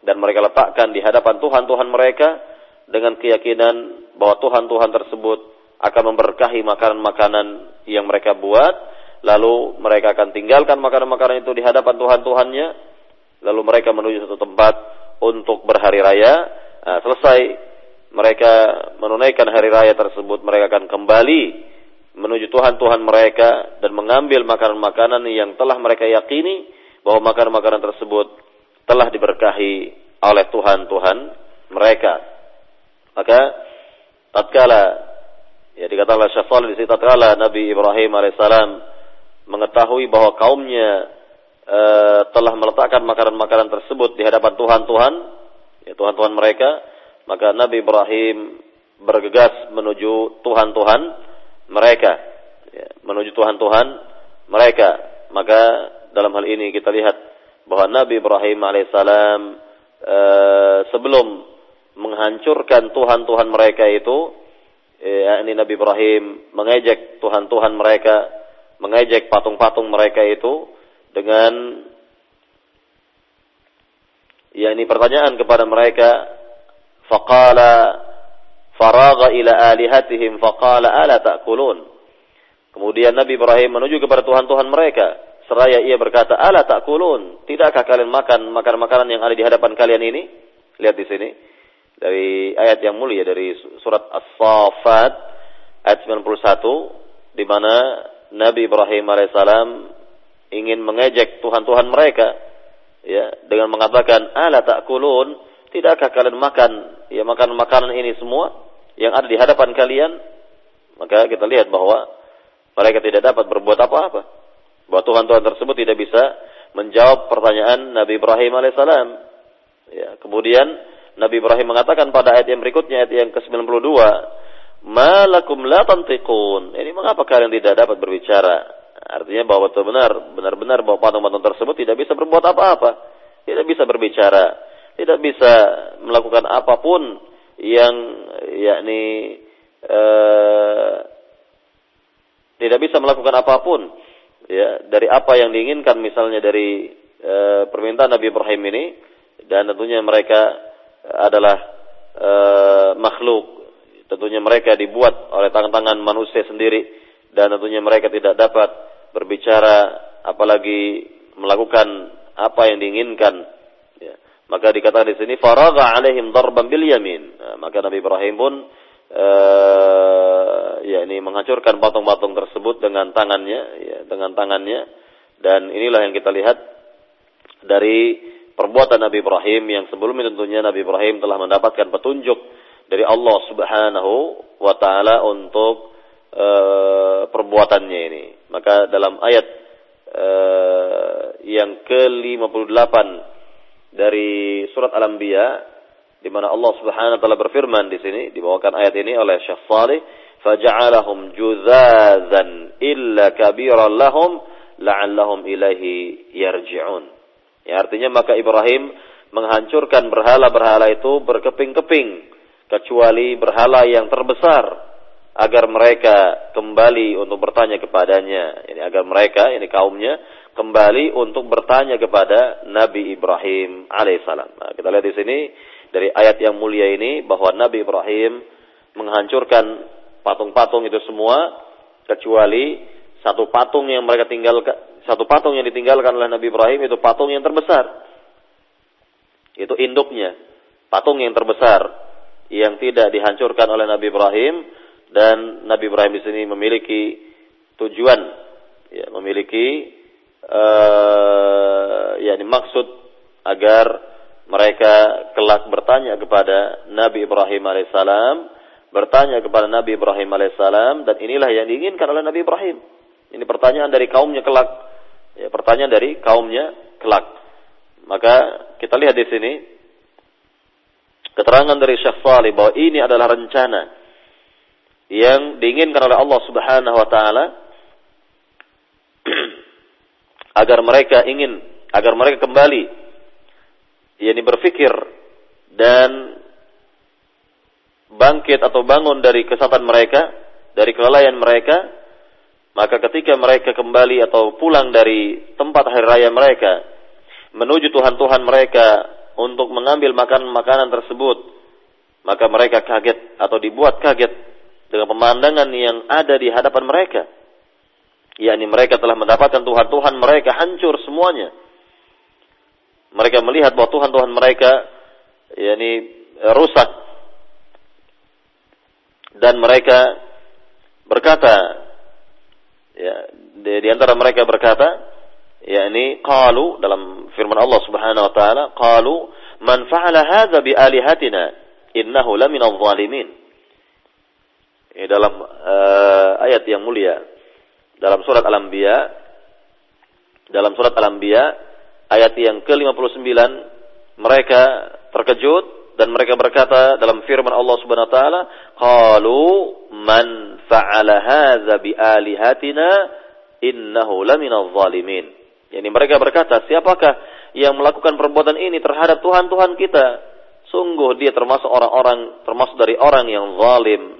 dan mereka letakkan di hadapan Tuhan-Tuhan mereka dengan keyakinan bahwa Tuhan-Tuhan tersebut akan memberkahi makanan-makanan yang mereka buat lalu mereka akan tinggalkan makanan-makanan itu di hadapan Tuhan-Tuhannya lalu mereka menuju satu tempat untuk berhari raya. Nah, selesai mereka menunaikan hari raya tersebut mereka akan kembali menuju Tuhan-Tuhan mereka dan mengambil makanan-makanan yang telah mereka yakini bahwa makanan-makanan tersebut telah diberkahi oleh Tuhan-Tuhan mereka. Maka tatkala ya dikatakan Syafal di situ tatkala Nabi Ibrahim alaihissalam mengetahui bahwa kaumnya e, telah meletakkan makanan-makanan tersebut di hadapan Tuhan-Tuhan, ya Tuhan-Tuhan mereka, maka Nabi Ibrahim bergegas menuju Tuhan-Tuhan mereka, ya, menuju Tuhan-Tuhan mereka. Maka dalam hal ini kita lihat bahwa Nabi Ibrahim alaihissalam e, sebelum menghancurkan Tuhan-Tuhan mereka itu, ya, ini Nabi Ibrahim mengejek Tuhan-Tuhan mereka, mengejek patung-patung mereka itu dengan ya ini pertanyaan kepada mereka faqala faraga ila alihatihim faqala ala ta'kulun kemudian Nabi Ibrahim menuju kepada Tuhan-Tuhan mereka Seraya ia berkata, "Ala takulun? Tidakkah kalian makan makanan-makanan yang ada di hadapan kalian ini?" Lihat di sini. Dari ayat yang mulia dari surat As-Saffat ayat 91 di mana Nabi Ibrahim alaihissalam ingin mengejek Tuhan-Tuhan mereka ya dengan mengatakan, "Ala takulun? Tidakkah kalian makan ya makan makanan ini semua yang ada di hadapan kalian?" Maka kita lihat bahwa mereka tidak dapat berbuat apa-apa bahwa Tuhan-Tuhan tersebut tidak bisa menjawab pertanyaan Nabi Ibrahim alaihissalam. Ya, kemudian Nabi Ibrahim mengatakan pada ayat yang berikutnya ayat yang ke-92, "Malakum la tantiqun?" Ini mengapa kalian tidak dapat berbicara? Artinya bahwa benar benar-benar bahwa patung-patung tersebut tidak bisa berbuat apa-apa, tidak bisa berbicara, tidak bisa melakukan apa pun yang yakni eh, tidak bisa melakukan apa pun ya dari apa yang diinginkan misalnya dari e, permintaan Nabi Ibrahim ini dan tentunya mereka adalah e, makhluk tentunya mereka dibuat oleh tangan-tangan manusia sendiri dan tentunya mereka tidak dapat berbicara apalagi melakukan apa yang diinginkan. Maka dikatakan di sini faragha alaihim darban bil yamin nah, maka Nabi Ibrahim pun uh, ya ini menghancurkan patung-patung tersebut dengan tangannya ya dengan tangannya dan inilah yang kita lihat dari perbuatan Nabi Ibrahim yang sebelumnya tentunya Nabi Ibrahim telah mendapatkan petunjuk dari Allah Subhanahu wa taala untuk uh, perbuatannya ini. Maka dalam ayat uh, yang ke-58 dari surat Al-Anbiya di mana Allah Subhanahu wa taala berfirman di sini dibawakan ayat ini oleh Syekh Saleh faja'alahum juzazan illa kabiran lahum la'allahum ilaihi yarji'un. Ya artinya maka Ibrahim menghancurkan berhala-berhala itu berkeping-keping kecuali berhala yang terbesar agar mereka kembali untuk bertanya kepadanya. Ini agar mereka ini kaumnya kembali untuk bertanya kepada Nabi Ibrahim alaihissalam. Nah, kita lihat di sini dari ayat yang mulia ini bahwa Nabi Ibrahim menghancurkan patung-patung itu semua kecuali satu patung yang mereka tinggalkan satu patung yang ditinggalkan oleh Nabi Ibrahim itu patung yang terbesar. Itu induknya, patung yang terbesar yang tidak dihancurkan oleh Nabi Ibrahim dan Nabi Ibrahim di sini memiliki tujuan ya memiliki uh, ya maksud agar mereka kelak bertanya kepada Nabi Ibrahim alaihissalam, bertanya kepada Nabi Ibrahim alaihissalam, dan inilah yang diinginkan oleh Nabi Ibrahim. Ini pertanyaan dari kaumnya kelak, ya, pertanyaan dari kaumnya kelak. Maka kita lihat di sini keterangan dari Syekh Salih bahwa ini adalah rencana yang diinginkan oleh Allah Subhanahu wa taala agar mereka ingin agar mereka kembali yakni berfikir dan bangkit atau bangun dari kesatan mereka dari kelalaian mereka, maka ketika mereka kembali atau pulang dari tempat hari raya mereka menuju Tuhan-Tuhan mereka untuk mengambil makanan-makanan tersebut, maka mereka kaget atau dibuat kaget dengan pemandangan yang ada di hadapan mereka. Yakni mereka telah mendapatkan Tuhan-Tuhan mereka hancur semuanya. Mereka melihat bahwa Tuhan-Tuhan mereka yakni rusak. Dan mereka berkata ya di, di antara mereka berkata yakni qalu dalam firman Allah Subhanahu wa taala qalu man fa'ala hadza bi alihatina innahu laminadh zalimin ini dalam uh, ayat yang mulia dalam surat Al-Anbiya dalam surat Al-Anbiya ayat yang ke-59 mereka terkejut dan mereka berkata dalam firman Allah Subhanahu wa taala qalu man fa'ala hadza bi alihatina innahu laminadh zalimin Yani mereka berkata, siapakah yang melakukan perbuatan ini terhadap Tuhan-Tuhan kita? Sungguh dia termasuk orang-orang, termasuk dari orang yang zalim.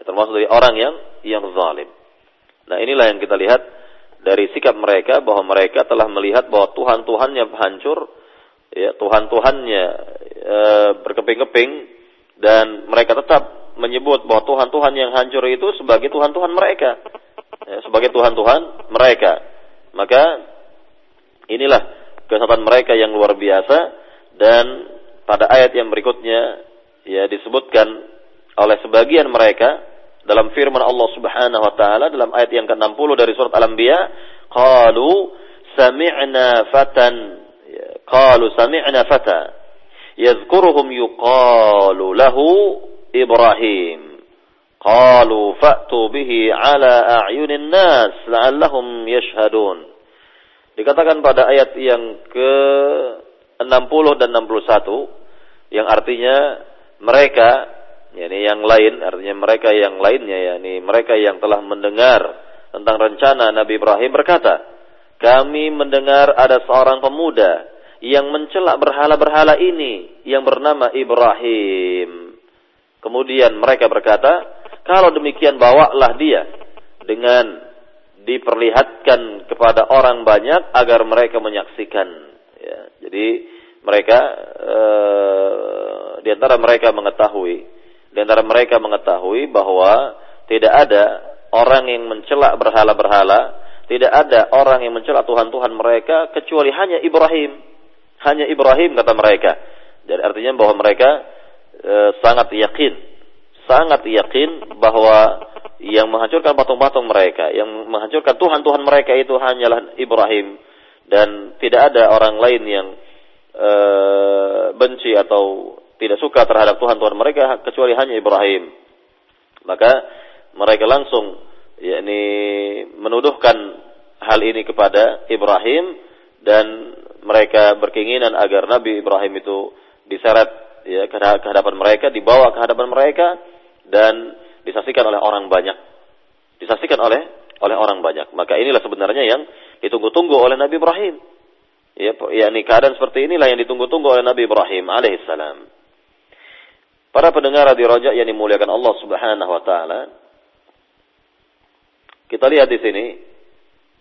Ya, termasuk dari orang yang yang zalim. Nah inilah yang kita lihat dari sikap mereka bahwa mereka telah melihat bahwa Tuhan-Tuhannya hancur, ya, Tuhan-Tuhannya e, berkeping-keping dan mereka tetap menyebut bahwa Tuhan-Tuhan yang hancur itu sebagai Tuhan-Tuhan mereka, ya, sebagai Tuhan-Tuhan mereka. Maka Inilah kesatuan mereka yang luar biasa dan pada ayat yang berikutnya ya disebutkan oleh sebagian mereka dalam firman Allah Subhanahu wa taala dalam ayat yang ke-60 dari surat Al-Anbiya qalu sami'na fatan ya, qalu sami'na fata yadhkuruhum yuqalu lahu Ibrahim. Qalu fa'tu bihi ala a'yunin nas la'allahum yashhadun. Dikatakan pada ayat yang ke-60 dan 61 yang artinya mereka yakni yang lain artinya mereka yang lainnya yakni mereka yang telah mendengar tentang rencana Nabi Ibrahim berkata, "Kami mendengar ada seorang pemuda yang mencelak berhala-berhala ini yang bernama Ibrahim." Kemudian mereka berkata, "Kalau demikian bawalah dia dengan diperlihatkan kepada orang banyak agar mereka menyaksikan. Ya, jadi mereka e, di antara mereka mengetahui, di antara mereka mengetahui bahwa tidak ada orang yang mencela berhala-berhala, tidak ada orang yang mencela Tuhan-Tuhan mereka kecuali hanya Ibrahim. Hanya Ibrahim kata mereka. Jadi artinya bahwa mereka e, sangat yakin, sangat yakin bahwa yang menghancurkan patung-patung mereka, yang menghancurkan Tuhan-Tuhan mereka itu hanyalah Ibrahim dan tidak ada orang lain yang e, benci atau tidak suka terhadap Tuhan-Tuhan mereka kecuali hanya Ibrahim. Maka mereka langsung yakni menuduhkan hal ini kepada Ibrahim dan mereka berkeinginan agar Nabi Ibrahim itu diseret ya ke hadapan mereka, dibawa ke hadapan mereka dan disaksikan oleh orang banyak. Disaksikan oleh oleh orang banyak. Maka inilah sebenarnya yang ditunggu-tunggu oleh Nabi Ibrahim. Ya, yakni keadaan seperti inilah yang ditunggu-tunggu oleh Nabi Ibrahim alaihissalam. Para pendengar di rojak yang dimuliakan Allah Subhanahu wa taala. Kita lihat di sini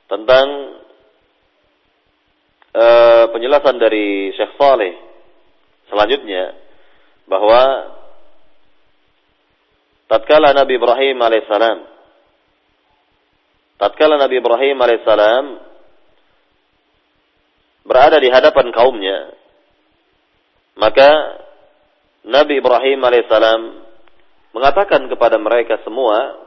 tentang uh, penjelasan dari Syekh Saleh selanjutnya bahwa tatkala Nabi Ibrahim alaihissalam tatkala Nabi Ibrahim alaihissalam berada di hadapan kaumnya maka Nabi Ibrahim alaihissalam mengatakan kepada mereka semua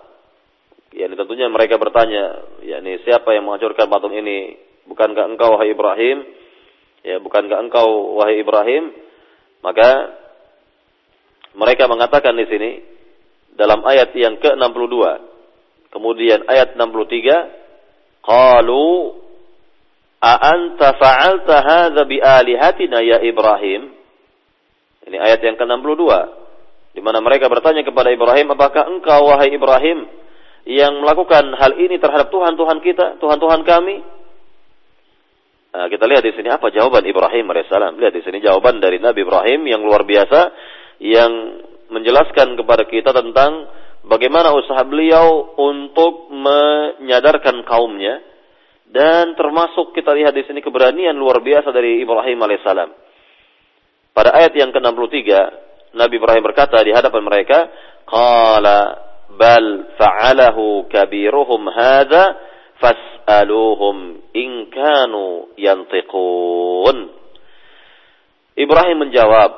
yakni tentunya mereka bertanya yakni siapa yang menghancurkan patung ini bukankah engkau wahai Ibrahim ya bukankah engkau wahai Ibrahim maka mereka mengatakan di sini dalam ayat yang ke-62. Kemudian ayat 63, qalu a anta fa'alta hadza bi alihatina ya Ibrahim? Ayat yang ke-62 di mana mereka bertanya kepada Ibrahim, apakah engkau wahai Ibrahim yang melakukan hal ini terhadap Tuhan-Tuhan kita, Tuhan-Tuhan kami? Nah, kita lihat di sini apa jawaban Ibrahim alaihissalam. Lihat di sini jawaban dari Nabi Ibrahim yang luar biasa yang menjelaskan kepada kita tentang bagaimana usaha beliau untuk menyadarkan kaumnya dan termasuk kita lihat di sini keberanian luar biasa dari Ibrahim alaihissalam. Pada ayat yang ke-63, Nabi Ibrahim berkata di hadapan mereka, "Qala bal fa'alahu kabiruhum hadha fas'aluhum in kanu yantiqun." Ibrahim menjawab,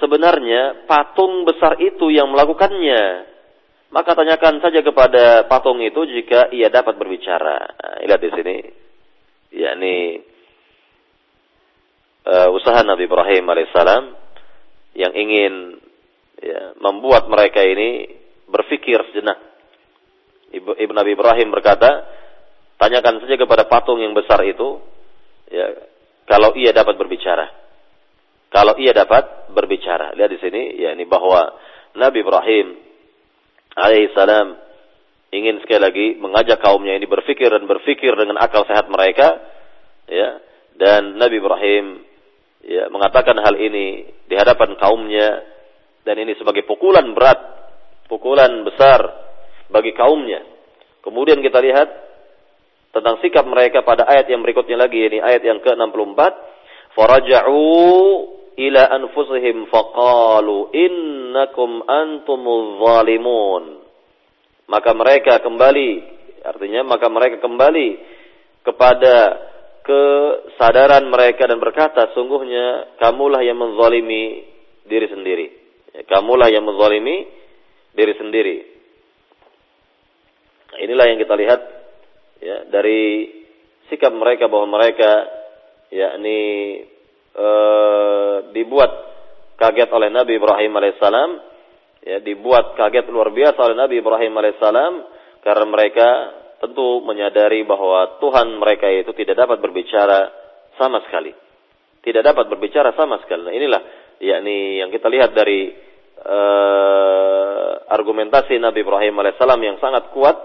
sebenarnya patung besar itu yang melakukannya. Maka tanyakan saja kepada patung itu jika ia dapat berbicara. Nah, lihat di sini. yakni uh, usaha Nabi Ibrahim alaihissalam yang ingin ya, membuat mereka ini berpikir sejenak. Ibu, Ibu Nabi Ibrahim berkata, tanyakan saja kepada patung yang besar itu, ya, kalau ia dapat berbicara. Kalau ia dapat berbicara. Lihat di sini, ya ini bahwa Nabi Ibrahim alaihissalam ingin sekali lagi mengajak kaumnya ini berpikir dan berpikir dengan akal sehat mereka, ya. Dan Nabi Ibrahim ya mengatakan hal ini di hadapan kaumnya dan ini sebagai pukulan berat, pukulan besar bagi kaumnya. Kemudian kita lihat tentang sikap mereka pada ayat yang berikutnya lagi ini ayat yang ke-64 faraja'u ila anfusihim faqalu innakum antumul zalimun. Maka mereka kembali, artinya maka mereka kembali kepada kesadaran mereka dan berkata, sungguhnya kamulah yang menzalimi diri sendiri. Ya, kamulah yang menzalimi diri sendiri. Nah, inilah yang kita lihat ya dari sikap mereka bahwa mereka yakni e, dibuat kaget oleh Nabi Ibrahim alaihissalam, ya dibuat kaget luar biasa oleh Nabi Ibrahim alaihissalam karena mereka tentu menyadari bahwa Tuhan mereka itu tidak dapat berbicara sama sekali. Tidak dapat berbicara sama sekali. Nah, inilah yakni yang kita lihat dari uh, argumentasi Nabi Ibrahim alaihissalam yang sangat kuat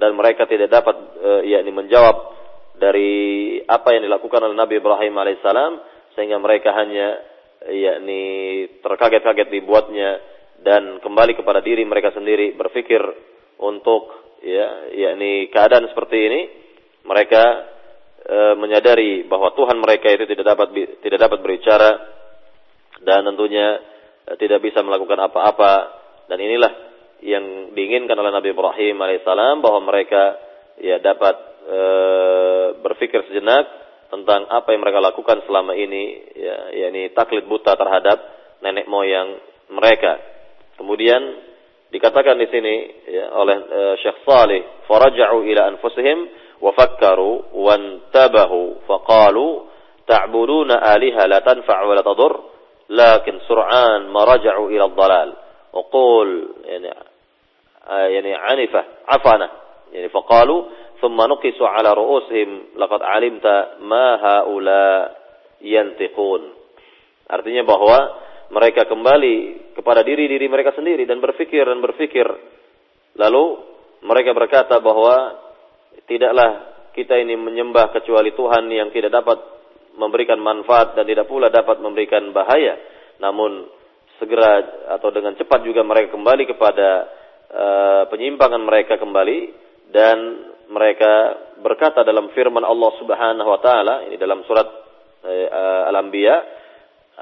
dan mereka tidak dapat uh, yakni menjawab dari apa yang dilakukan oleh Nabi Ibrahim alaihissalam sehingga mereka hanya yakni terkaget-kaget dibuatnya dan kembali kepada diri mereka sendiri berpikir untuk ya yakni keadaan seperti ini mereka e, menyadari bahwa Tuhan mereka itu tidak dapat tidak dapat berbicara dan tentunya e, tidak bisa melakukan apa-apa dan inilah yang diinginkan oleh Nabi Ibrahim alaihissalam bahwa mereka ya dapat e, berpikir sejenak tentang apa yang mereka lakukan selama ini ya yakni taklid buta terhadap nenek moyang mereka. Kemudian dikatakan di sini ya, oleh uh, Syekh Salih, "Faraja'u ila anfusihim wa fakkaru wantabahu faqalu ta'buduna aliha la tanfa' wa la tadur lakin sur'an ma raja'u ila ad-dalal." وقول يعني يعني عنفة عفنة يعني فقالوا ثم نقصوا على رؤوسهم لقد علمت ما هؤلاء ينتقون artinya bahwa mereka kembali kepada diri-diri mereka sendiri dan berpikir dan berpikir lalu mereka berkata bahwa tidaklah kita ini menyembah kecuali Tuhan yang tidak dapat memberikan manfaat dan tidak pula dapat memberikan bahaya. Namun segera atau dengan cepat juga mereka kembali kepada uh, penyimpangan mereka kembali dan mereka berkata dalam firman Allah Subhanahu wa taala ini dalam surat eh, Al-Anbiya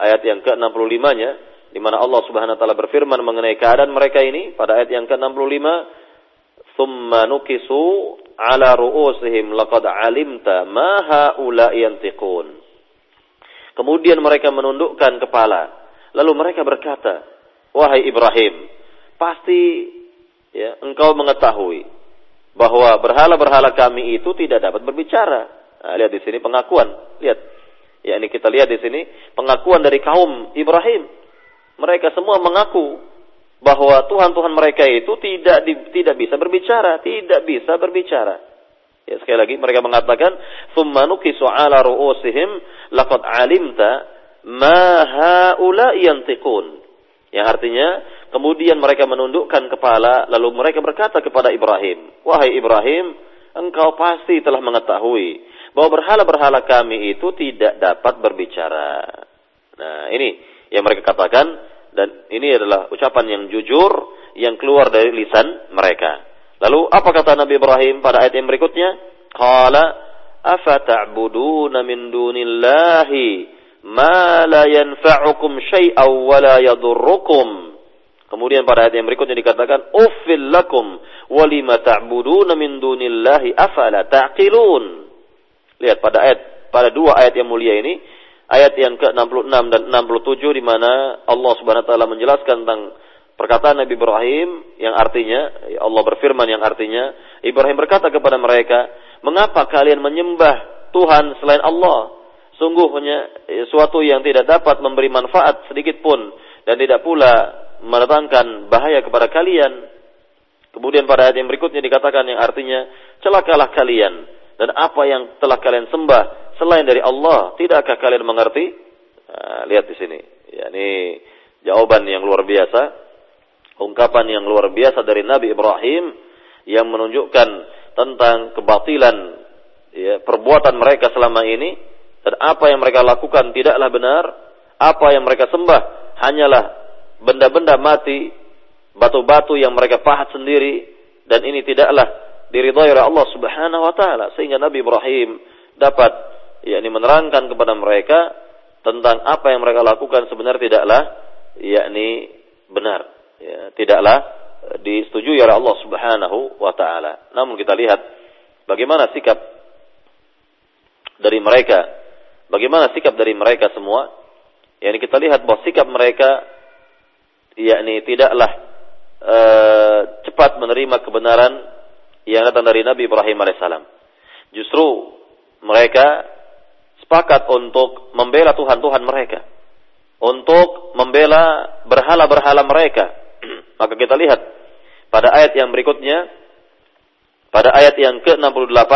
ayat yang ke-65-nya di mana Allah Subhanahu wa taala berfirman mengenai keadaan mereka ini pada ayat yang ke-65 thumma nukisu ala ru'usihim laqad alimta ma haula yantiqun kemudian mereka menundukkan kepala lalu mereka berkata wahai Ibrahim pasti ya engkau mengetahui bahwa berhala-berhala kami itu tidak dapat berbicara. Nah, lihat di sini pengakuan. Lihat. Ya ini kita lihat di sini pengakuan dari kaum Ibrahim. Mereka semua mengaku bahwa Tuhan-Tuhan mereka itu tidak di, tidak bisa berbicara, tidak bisa berbicara. Ya sekali lagi mereka mengatakan, "Tsumma 'ala ru'usihim laqad 'alimta ma haula yantiqun." Yang artinya Kemudian mereka menundukkan kepala, lalu mereka berkata kepada Ibrahim, Wahai Ibrahim, engkau pasti telah mengetahui bahwa berhala-berhala kami itu tidak dapat berbicara. Nah ini yang mereka katakan, dan ini adalah ucapan yang jujur, yang keluar dari lisan mereka. Lalu apa kata Nabi Ibrahim pada ayat yang berikutnya? Qala afata'buduna min dunillahi ma la yanfa'ukum syai'aw wa la yadurrukum. Kemudian pada ayat yang berikutnya dikatakan uffil lakum wa lima ta'buduna min dunillahi afala ta'qilun. Lihat pada ayat pada dua ayat yang mulia ini ayat yang ke-66 dan 67 di mana Allah Subhanahu wa taala menjelaskan tentang perkataan Nabi Ibrahim yang artinya Allah berfirman yang artinya Ibrahim berkata kepada mereka, "Mengapa kalian menyembah Tuhan selain Allah? Sungguhnya suatu yang tidak dapat memberi manfaat sedikit pun dan tidak pula mendatangkan bahaya kepada kalian." Kemudian pada ayat yang berikutnya dikatakan yang artinya, "Celakalah kalian dan apa yang telah kalian sembah selain dari Allah, tidakkah kalian mengerti? Nah, lihat di sini. Ya, ini jawaban yang luar biasa, ungkapan yang luar biasa dari Nabi Ibrahim yang menunjukkan tentang kebatilan ya, perbuatan mereka selama ini dan apa yang mereka lakukan tidaklah benar, apa yang mereka sembah hanyalah benda-benda mati, batu-batu yang mereka pahat sendiri dan ini tidaklah diridhai oleh Allah Subhanahu wa taala sehingga Nabi Ibrahim dapat yakni menerangkan kepada mereka tentang apa yang mereka lakukan sebenarnya tidaklah yakni benar ya, tidaklah eh, disetujui oleh Allah Subhanahu wa taala. Namun kita lihat bagaimana sikap dari mereka, bagaimana sikap dari mereka semua. Yani kita lihat bahwa sikap mereka yakni tidaklah e, cepat menerima kebenaran yang datang dari Nabi Ibrahim alaihissalam. Justru mereka sepakat untuk membela Tuhan-Tuhan mereka. Untuk membela berhala-berhala mereka. [CLEARS THROAT] Maka kita lihat pada ayat yang berikutnya, pada ayat yang ke-68,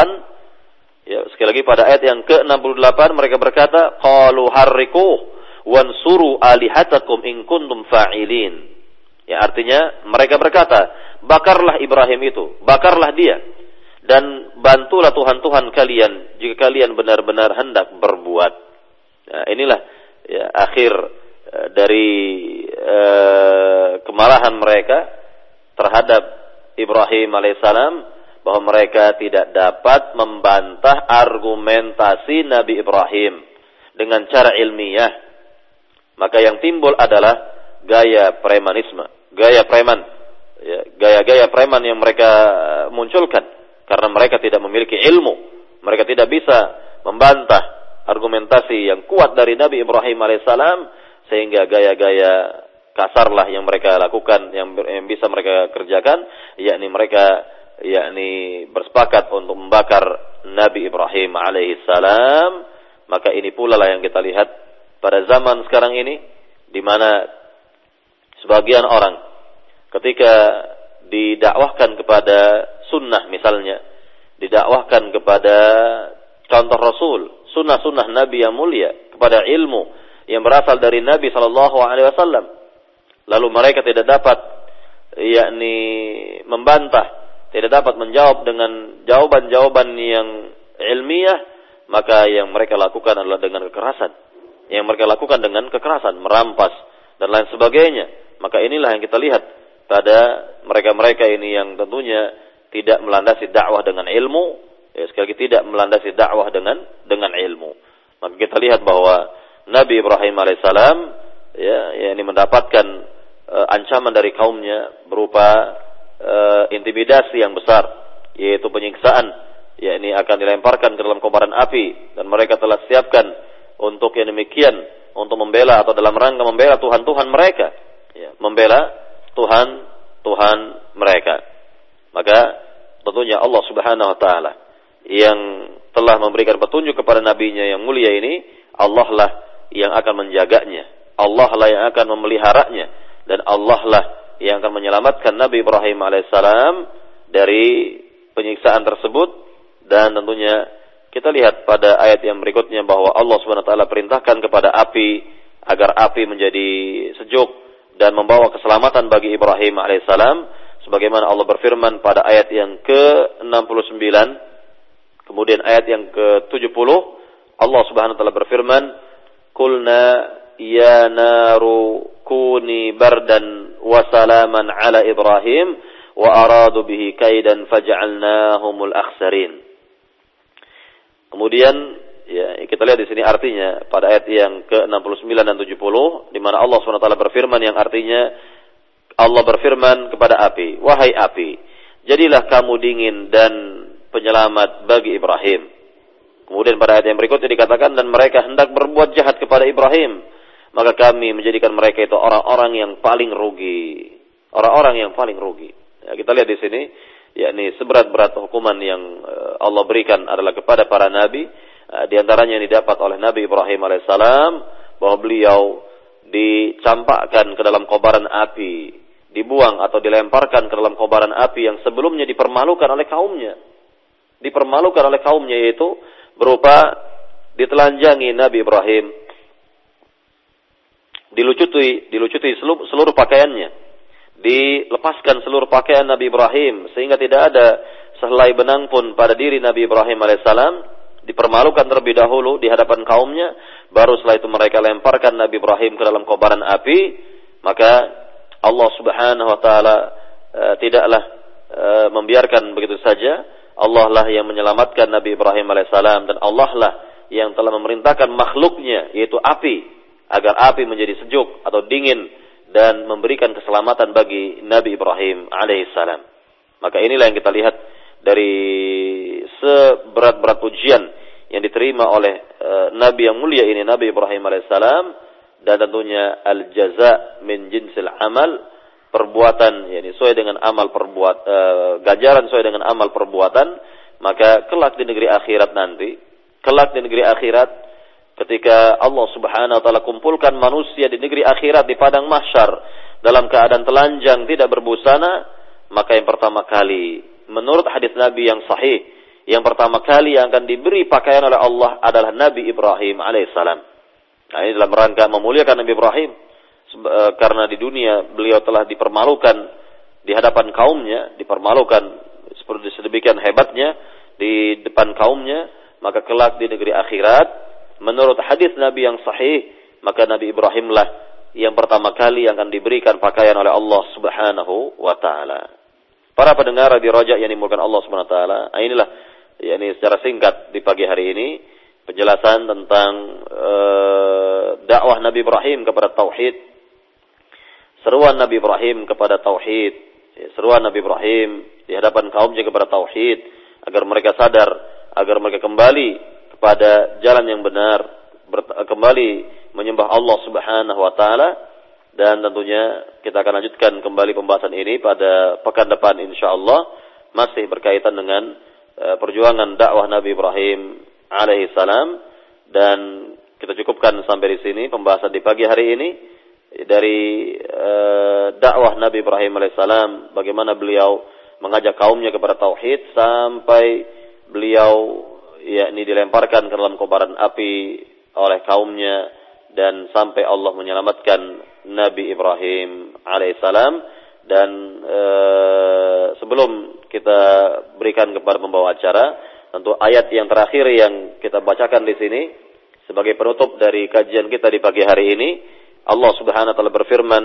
ya, sekali lagi pada ayat yang ke-68 mereka berkata, Qalu harriku wansuru alihatakum in kuntum fa'ilin. Ya artinya mereka berkata, bakarlah Ibrahim itu, bakarlah dia dan bantulah Tuhan-Tuhan kalian jika kalian benar-benar hendak berbuat. Nah, inilah ya, akhir uh, dari uh, kemarahan mereka terhadap Ibrahim alaihissalam bahwa mereka tidak dapat membantah argumentasi Nabi Ibrahim dengan cara ilmiah. Maka yang timbul adalah gaya premanisme, gaya preman, gaya-gaya preman yang mereka munculkan karena mereka tidak memiliki ilmu. Mereka tidak bisa membantah argumentasi yang kuat dari Nabi Ibrahim alaihissalam sehingga gaya-gaya kasarlah yang mereka lakukan yang, yang bisa mereka kerjakan yakni mereka yakni bersepakat untuk membakar Nabi Ibrahim alaihissalam maka ini pula lah yang kita lihat pada zaman sekarang ini di mana sebagian orang ketika didakwahkan kepada sunnah misalnya, didakwahkan kepada contoh Rasul, sunnah-sunnah Nabi yang mulia, kepada ilmu yang berasal dari Nabi Shallallahu Alaihi Wasallam. Lalu mereka tidak dapat yakni membantah, tidak dapat menjawab dengan jawaban-jawaban yang ilmiah, maka yang mereka lakukan adalah dengan kekerasan. Yang mereka lakukan dengan kekerasan, merampas dan lain sebagainya. Maka inilah yang kita lihat pada mereka-mereka ini yang tentunya tidak melandasi dakwah dengan ilmu, ya sekali lagi tidak melandasi dakwah dengan dengan ilmu. Maka kita lihat bahwa Nabi Ibrahim alaihissalam ya, ya ini mendapatkan uh, ancaman dari kaumnya berupa uh, intimidasi yang besar, yaitu penyiksaan, ya ini akan dilemparkan ke dalam kobaran api dan mereka telah siapkan untuk yang demikian untuk membela atau dalam rangka membela Tuhan-Tuhan mereka, ya, membela Tuhan Tuhan mereka. Maka tentunya Allah Subhanahu wa taala yang telah memberikan petunjuk kepada nabinya yang mulia ini, Allah lah yang akan menjaganya. Allah lah yang akan memeliharanya dan Allah lah yang akan menyelamatkan Nabi Ibrahim alaihissalam dari penyiksaan tersebut dan tentunya kita lihat pada ayat yang berikutnya bahwa Allah Subhanahu wa taala perintahkan kepada api agar api menjadi sejuk dan membawa keselamatan bagi Ibrahim alaihissalam sebagaimana Allah berfirman pada ayat yang ke-69 kemudian ayat yang ke-70 Allah Subhanahu wa taala berfirman kulna ya naru kuni bardan wa salaman ala Ibrahim wa aradu bihi kaidan faj'alnahumul akhsarin. Kemudian ya kita lihat di sini artinya pada ayat yang ke-69 dan 70 di mana Allah SWT berfirman yang artinya Allah berfirman kepada api, "Wahai api, jadilah kamu dingin dan penyelamat bagi Ibrahim." Kemudian pada ayat yang berikutnya dikatakan dan mereka hendak berbuat jahat kepada Ibrahim, maka kami menjadikan mereka itu orang-orang yang paling rugi. Orang-orang yang paling rugi. Ya, kita lihat di sini, yakni seberat-berat hukuman yang eh, Allah berikan adalah kepada para nabi, di antaranya yang didapat oleh Nabi Ibrahim alaihissalam bahwa beliau dicampakkan ke dalam kobaran api, dibuang atau dilemparkan ke dalam kobaran api yang sebelumnya dipermalukan oleh kaumnya. Dipermalukan oleh kaumnya yaitu berupa ditelanjangi Nabi Ibrahim. Dilucuti dilucuti seluruh, seluruh pakaiannya. Dilepaskan seluruh pakaian Nabi Ibrahim sehingga tidak ada sehelai benang pun pada diri Nabi Ibrahim alaihissalam dipermalukan terlebih dahulu di hadapan kaumnya baru setelah itu mereka lemparkan Nabi Ibrahim ke dalam kobaran api maka Allah Subhanahu wa taala e, tidaklah e, membiarkan begitu saja Allah lah yang menyelamatkan Nabi Ibrahim alaihissalam dan Allah lah yang telah memerintahkan makhluknya yaitu api agar api menjadi sejuk atau dingin dan memberikan keselamatan bagi Nabi Ibrahim alaihissalam. Maka inilah yang kita lihat dari seberat-berat ujian yang diterima oleh uh, Nabi yang mulia ini Nabi Ibrahim alaihissalam dan tentunya al jaza min jinsil amal perbuatan yakni sesuai dengan amal perbuat e, ganjaran sesuai dengan amal perbuatan maka kelak di negeri akhirat nanti kelak di negeri akhirat ketika Allah Subhanahu wa taala kumpulkan manusia di negeri akhirat di padang mahsyar dalam keadaan telanjang tidak berbusana maka yang pertama kali menurut hadis Nabi yang sahih yang pertama kali yang akan diberi pakaian oleh Allah adalah Nabi Ibrahim alaihissalam. Nah ini dalam rangka memuliakan Nabi Ibrahim E, karena di dunia beliau telah dipermalukan di hadapan kaumnya, dipermalukan seperti sedemikian hebatnya di depan kaumnya, maka kelak di negeri akhirat menurut hadis Nabi yang sahih, maka Nabi Ibrahimlah yang pertama kali yang akan diberikan pakaian oleh Allah Subhanahu wa taala. Para pendengar di rojak yang dimulakan Allah Subhanahu wa taala, nah inilah yakni secara singkat di pagi hari ini penjelasan tentang uh, dakwah Nabi Ibrahim kepada tauhid seruan Nabi Ibrahim kepada tauhid, ya, seruan Nabi Ibrahim di hadapan kaumnya kepada tauhid agar mereka sadar, agar mereka kembali kepada jalan yang benar, kembali menyembah Allah Subhanahu wa taala dan tentunya kita akan lanjutkan kembali pembahasan ini pada pekan depan insyaallah masih berkaitan dengan uh, perjuangan dakwah Nabi Ibrahim alaihi salam. Dan kita cukupkan sampai di sini pembahasan di pagi hari ini dari uh, dakwah Nabi Ibrahim alaihissalam bagaimana beliau mengajak kaumnya kepada tauhid sampai beliau yakni dilemparkan ke dalam kobaran api oleh kaumnya dan sampai Allah menyelamatkan Nabi Ibrahim alaihissalam. Dan uh, sebelum kita berikan kepada pembawa acara tentu ayat yang terakhir yang kita bacakan di sini sebagai penutup dari kajian kita di pagi hari ini Allah Subhanahu wa taala berfirman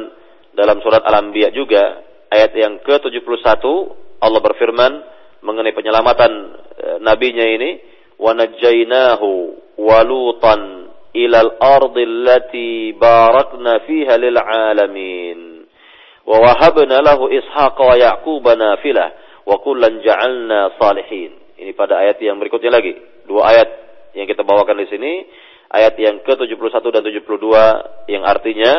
dalam surat Al-Anbiya juga ayat yang ke-71 Allah berfirman mengenai penyelamatan e, nabinya ini wa najjaynahu wa lutan fiha lil alamin wa wahabna lahu ishaqa wa yaquba nafilah wa kullan ja'alna salihin ini pada ayat yang berikutnya lagi. Dua ayat yang kita bawakan di sini. Ayat yang ke-71 dan 72 yang artinya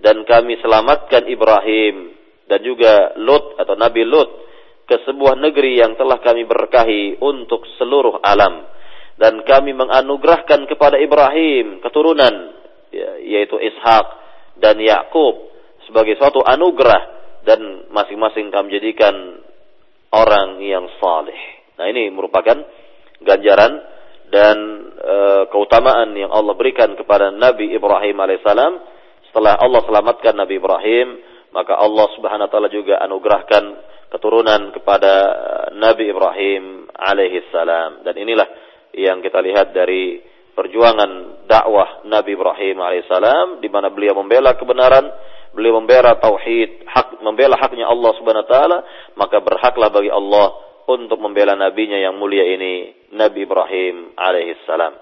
dan kami selamatkan Ibrahim dan juga Lut atau Nabi Lut ke sebuah negeri yang telah kami berkahi untuk seluruh alam dan kami menganugerahkan kepada Ibrahim keturunan ya, yaitu Ishak dan Yakub sebagai suatu anugerah dan masing-masing kami jadikan orang yang saleh. Nah ini merupakan ganjaran dan e, keutamaan yang Allah berikan kepada Nabi Ibrahim alaihissalam setelah Allah selamatkan Nabi Ibrahim maka Allah subhanahu wa taala juga anugerahkan keturunan kepada Nabi Ibrahim alaihissalam dan inilah yang kita lihat dari perjuangan dakwah Nabi Ibrahim alaihissalam di mana beliau membela kebenaran, beliau membela tauhid, hak membela haknya Allah Subhanahu wa taala, maka berhaklah bagi Allah untuk membela nabinya yang mulia ini, Nabi Ibrahim alaihissalam.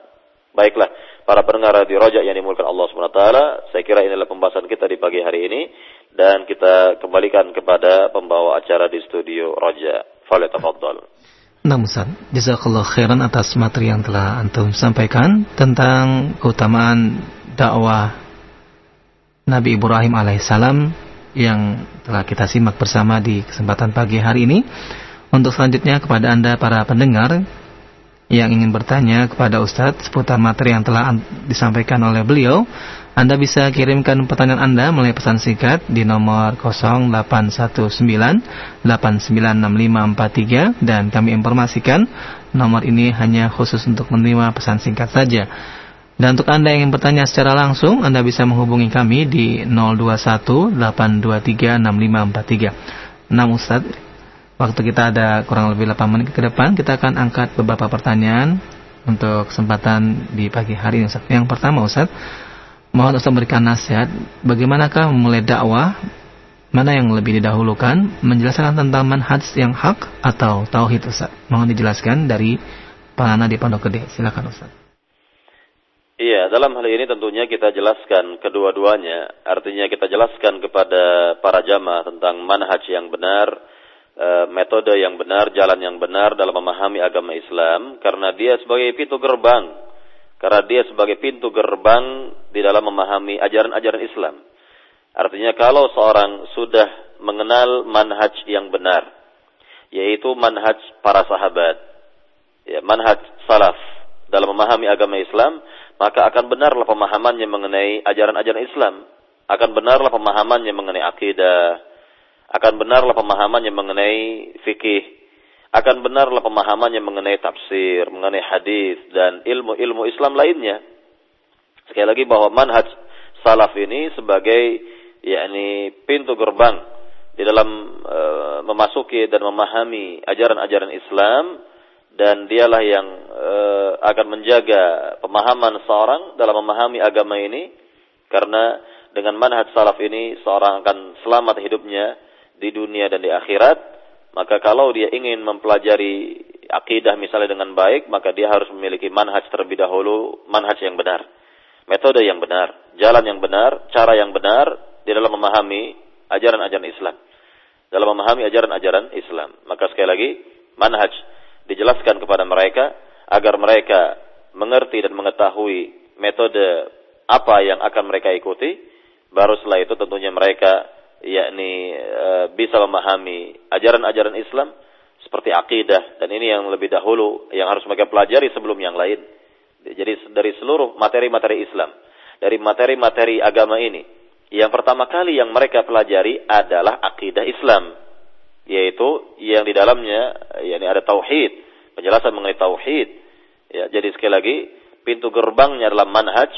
Baiklah, para pendengar di Rojak yang dimulakan Allah Subhanahu wa taala, saya kira inilah pembahasan kita di pagi hari ini dan kita kembalikan kepada pembawa acara di studio Roja. Falyatafaddal. Nah Ustaz, jazakallah khairan atas materi yang telah antum sampaikan tentang keutamaan dakwah Nabi Ibrahim alaihissalam yang telah kita simak bersama di kesempatan pagi hari ini. Untuk selanjutnya kepada Anda para pendengar yang ingin bertanya kepada Ustadz seputar materi yang telah disampaikan oleh beliau, anda bisa kirimkan pertanyaan Anda melalui pesan singkat di nomor 0819896543 dan kami informasikan nomor ini hanya khusus untuk menerima pesan singkat saja. Dan untuk Anda yang ingin bertanya secara langsung, Anda bisa menghubungi kami di 0218236543. Nah Ustaz, waktu kita ada kurang lebih 8 menit ke depan, kita akan angkat beberapa pertanyaan untuk kesempatan di pagi hari ini. Yang pertama Ustaz, Mohon Ustaz memberikan nasihat, bagaimanakah memulai dakwah? Mana yang lebih didahulukan? Menjelaskan tentang manhaj yang hak atau tauhid Ustaz? Mohon dijelaskan dari Panana di Pondok Gede. Silakan Ustaz. Iya, dalam hal ini tentunya kita jelaskan kedua-duanya. Artinya kita jelaskan kepada para jamaah tentang manhaj yang benar, e, metode yang benar, jalan yang benar dalam memahami agama Islam. Karena dia sebagai pintu gerbang karena dia sebagai pintu gerbang di dalam memahami ajaran-ajaran Islam. Artinya kalau seorang sudah mengenal manhaj yang benar, yaitu manhaj para sahabat, ya, manhaj salaf dalam memahami agama Islam, maka akan benarlah pemahamannya mengenai ajaran-ajaran Islam, akan benarlah pemahamannya mengenai akidah, akan benarlah pemahamannya mengenai fikih, akan benarlah pemahamannya mengenai tafsir, mengenai hadis dan ilmu-ilmu Islam lainnya. Sekali lagi bahwa manhaj salaf ini sebagai yakni pintu gerbang di dalam e, memasuki dan memahami ajaran-ajaran Islam dan dialah yang e, akan menjaga pemahaman seorang dalam memahami agama ini karena dengan manhaj salaf ini seorang akan selamat hidupnya di dunia dan di akhirat maka kalau dia ingin mempelajari akidah misalnya dengan baik, maka dia harus memiliki manhaj terlebih dahulu, manhaj yang benar. Metode yang benar, jalan yang benar, cara yang benar di dalam memahami ajaran-ajaran Islam. Dalam memahami ajaran-ajaran Islam. Maka sekali lagi, manhaj dijelaskan kepada mereka agar mereka mengerti dan mengetahui metode apa yang akan mereka ikuti. Baru setelah itu tentunya mereka yakni e, bisa memahami ajaran-ajaran Islam seperti akidah dan ini yang lebih dahulu yang harus mereka pelajari sebelum yang lain. Jadi dari seluruh materi-materi Islam, dari materi-materi agama ini, yang pertama kali yang mereka pelajari adalah akidah Islam, yaitu yang di dalamnya yakni ada tauhid, penjelasan mengenai tauhid. Ya, jadi sekali lagi pintu gerbangnya adalah manhaj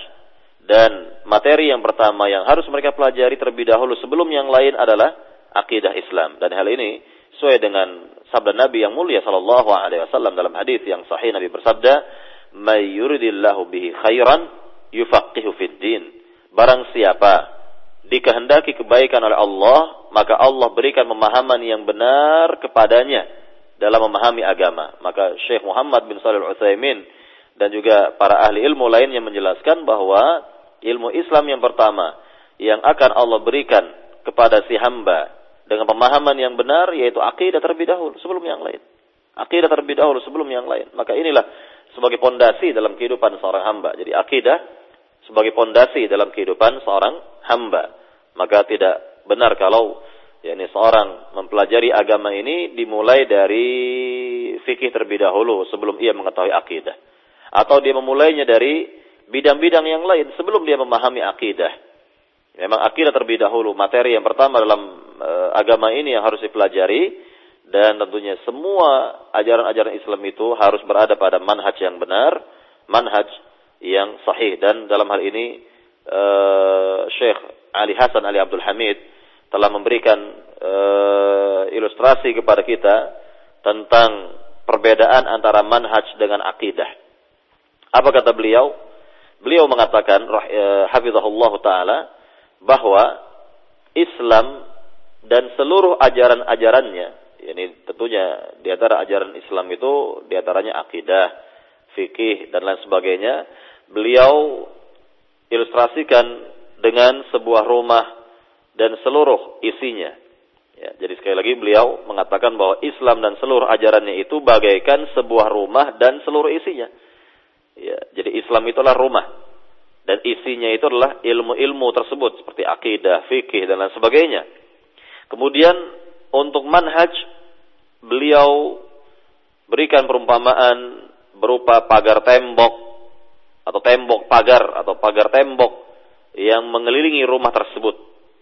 dan materi yang pertama yang harus mereka pelajari terlebih dahulu sebelum yang lain adalah akidah Islam. Dan hal ini sesuai dengan sabda Nabi yang mulia sallallahu alaihi wasallam dalam hadis yang sahih Nabi bersabda, "May yuridillahu bihi khairan yufaqihu fid din." Barang siapa dikehendaki kebaikan oleh Allah, maka Allah berikan pemahaman yang benar kepadanya dalam memahami agama. Maka Syekh Muhammad bin Shalih Al-Utsaimin dan juga para ahli ilmu lainnya menjelaskan bahwa ilmu Islam yang pertama yang akan Allah berikan kepada si hamba dengan pemahaman yang benar yaitu akidah terlebih dahulu sebelum yang lain. Akidah terlebih dahulu sebelum yang lain. Maka inilah sebagai pondasi dalam kehidupan seorang hamba. Jadi akidah sebagai pondasi dalam kehidupan seorang hamba. Maka tidak benar kalau yakni seorang mempelajari agama ini dimulai dari fikih terlebih dahulu sebelum ia mengetahui akidah. Atau dia memulainya dari bidang-bidang yang lain sebelum dia memahami akidah. Memang akidah terlebih dahulu, materi yang pertama dalam e, agama ini yang harus dipelajari dan tentunya semua ajaran-ajaran Islam itu harus berada pada manhaj yang benar, manhaj yang sahih dan dalam hal ini e, Syekh Ali Hasan Ali Abdul Hamid telah memberikan e, ilustrasi kepada kita tentang perbedaan antara manhaj dengan akidah. Apa kata beliau? Beliau mengatakan eh, hafizahullah taala bahwa Islam dan seluruh ajaran-ajarannya, ini tentunya di antara ajaran Islam itu di antaranya akidah, fikih dan lain sebagainya, beliau ilustrasikan dengan sebuah rumah dan seluruh isinya. Ya, jadi sekali lagi beliau mengatakan bahwa Islam dan seluruh ajarannya itu bagaikan sebuah rumah dan seluruh isinya. Ya, jadi Islam itulah rumah dan isinya itu adalah ilmu-ilmu tersebut seperti akidah, fikih dan lain sebagainya. Kemudian untuk manhaj beliau berikan perumpamaan berupa pagar tembok atau tembok pagar atau pagar tembok yang mengelilingi rumah tersebut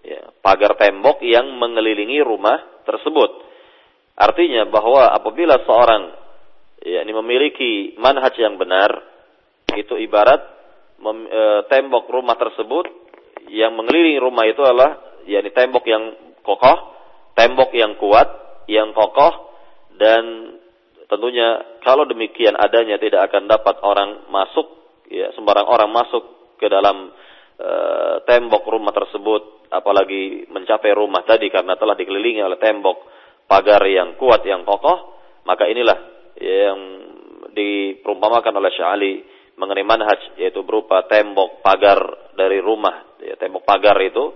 ya, pagar tembok yang mengelilingi rumah tersebut. Artinya bahwa apabila seorang ya, ini memiliki manhaj yang benar, itu ibarat mem, e, tembok rumah tersebut yang mengelilingi rumah itu adalah yakni tembok yang kokoh, tembok yang kuat, yang kokoh dan tentunya kalau demikian adanya tidak akan dapat orang masuk ya sembarang orang masuk ke dalam e, tembok rumah tersebut apalagi mencapai rumah tadi karena telah dikelilingi oleh tembok pagar yang kuat yang kokoh, maka inilah yang diperumpamakan oleh Syekh mengenai manhaj yaitu berupa tembok pagar dari rumah. Ya, tembok pagar itu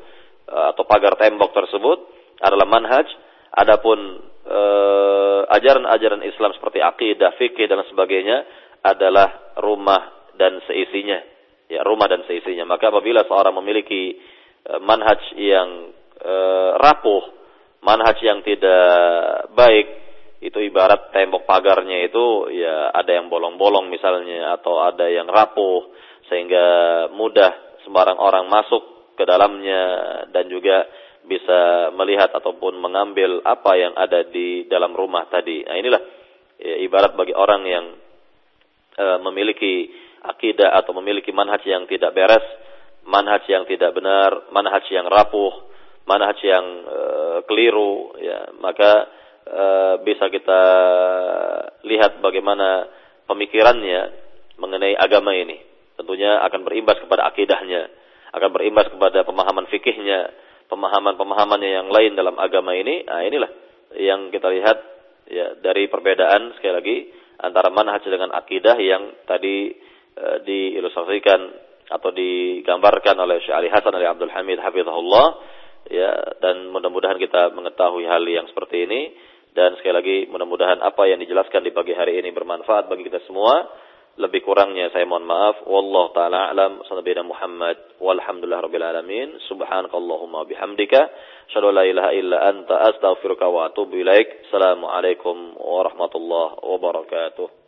eh, atau pagar tembok tersebut adalah manhaj. Adapun eh, ajaran-ajaran Islam seperti akidah, fikih dan sebagainya adalah rumah dan seisinya. Ya, rumah dan seisinya. Maka apabila seorang memiliki Eh, manhaj yang e, rapuh, manhaj yang tidak baik, itu ibarat tembok pagarnya itu ya ada yang bolong-bolong misalnya atau ada yang rapuh sehingga mudah sembarang orang masuk ke dalamnya dan juga bisa melihat ataupun mengambil apa yang ada di dalam rumah tadi. Nah inilah ya, ibarat bagi orang yang e, memiliki akidah atau memiliki manhaj yang tidak beres manhaj yang tidak benar, manhaj yang rapuh, manhaj yang uh, keliru, ya maka uh, bisa kita lihat bagaimana pemikirannya mengenai agama ini. Tentunya akan berimbas kepada akidahnya, akan berimbas kepada pemahaman fikihnya, pemahaman-pemahamannya yang lain dalam agama ini. Nah, inilah yang kita lihat ya dari perbedaan sekali lagi antara manhaj dengan akidah yang tadi uh, diilustrasikan atau digambarkan oleh Syekh Ali Hasan Ali Abdul Hamid hafizahullah ya dan mudah-mudahan kita mengetahui hal yang seperti ini dan sekali lagi mudah-mudahan apa yang dijelaskan di pagi hari ini bermanfaat bagi kita semua. Lebih kurangnya saya mohon maaf. Wallahu taala alam. Sallallahu Muhammad. Walhamdulillah rabbil alamin. Subhanakallahumma bihamdika. Asyhadu la ilaha illa anta. Astaghfiruka wa atubu ilaik. Assalamu alaikum warahmatullahi wabarakatuh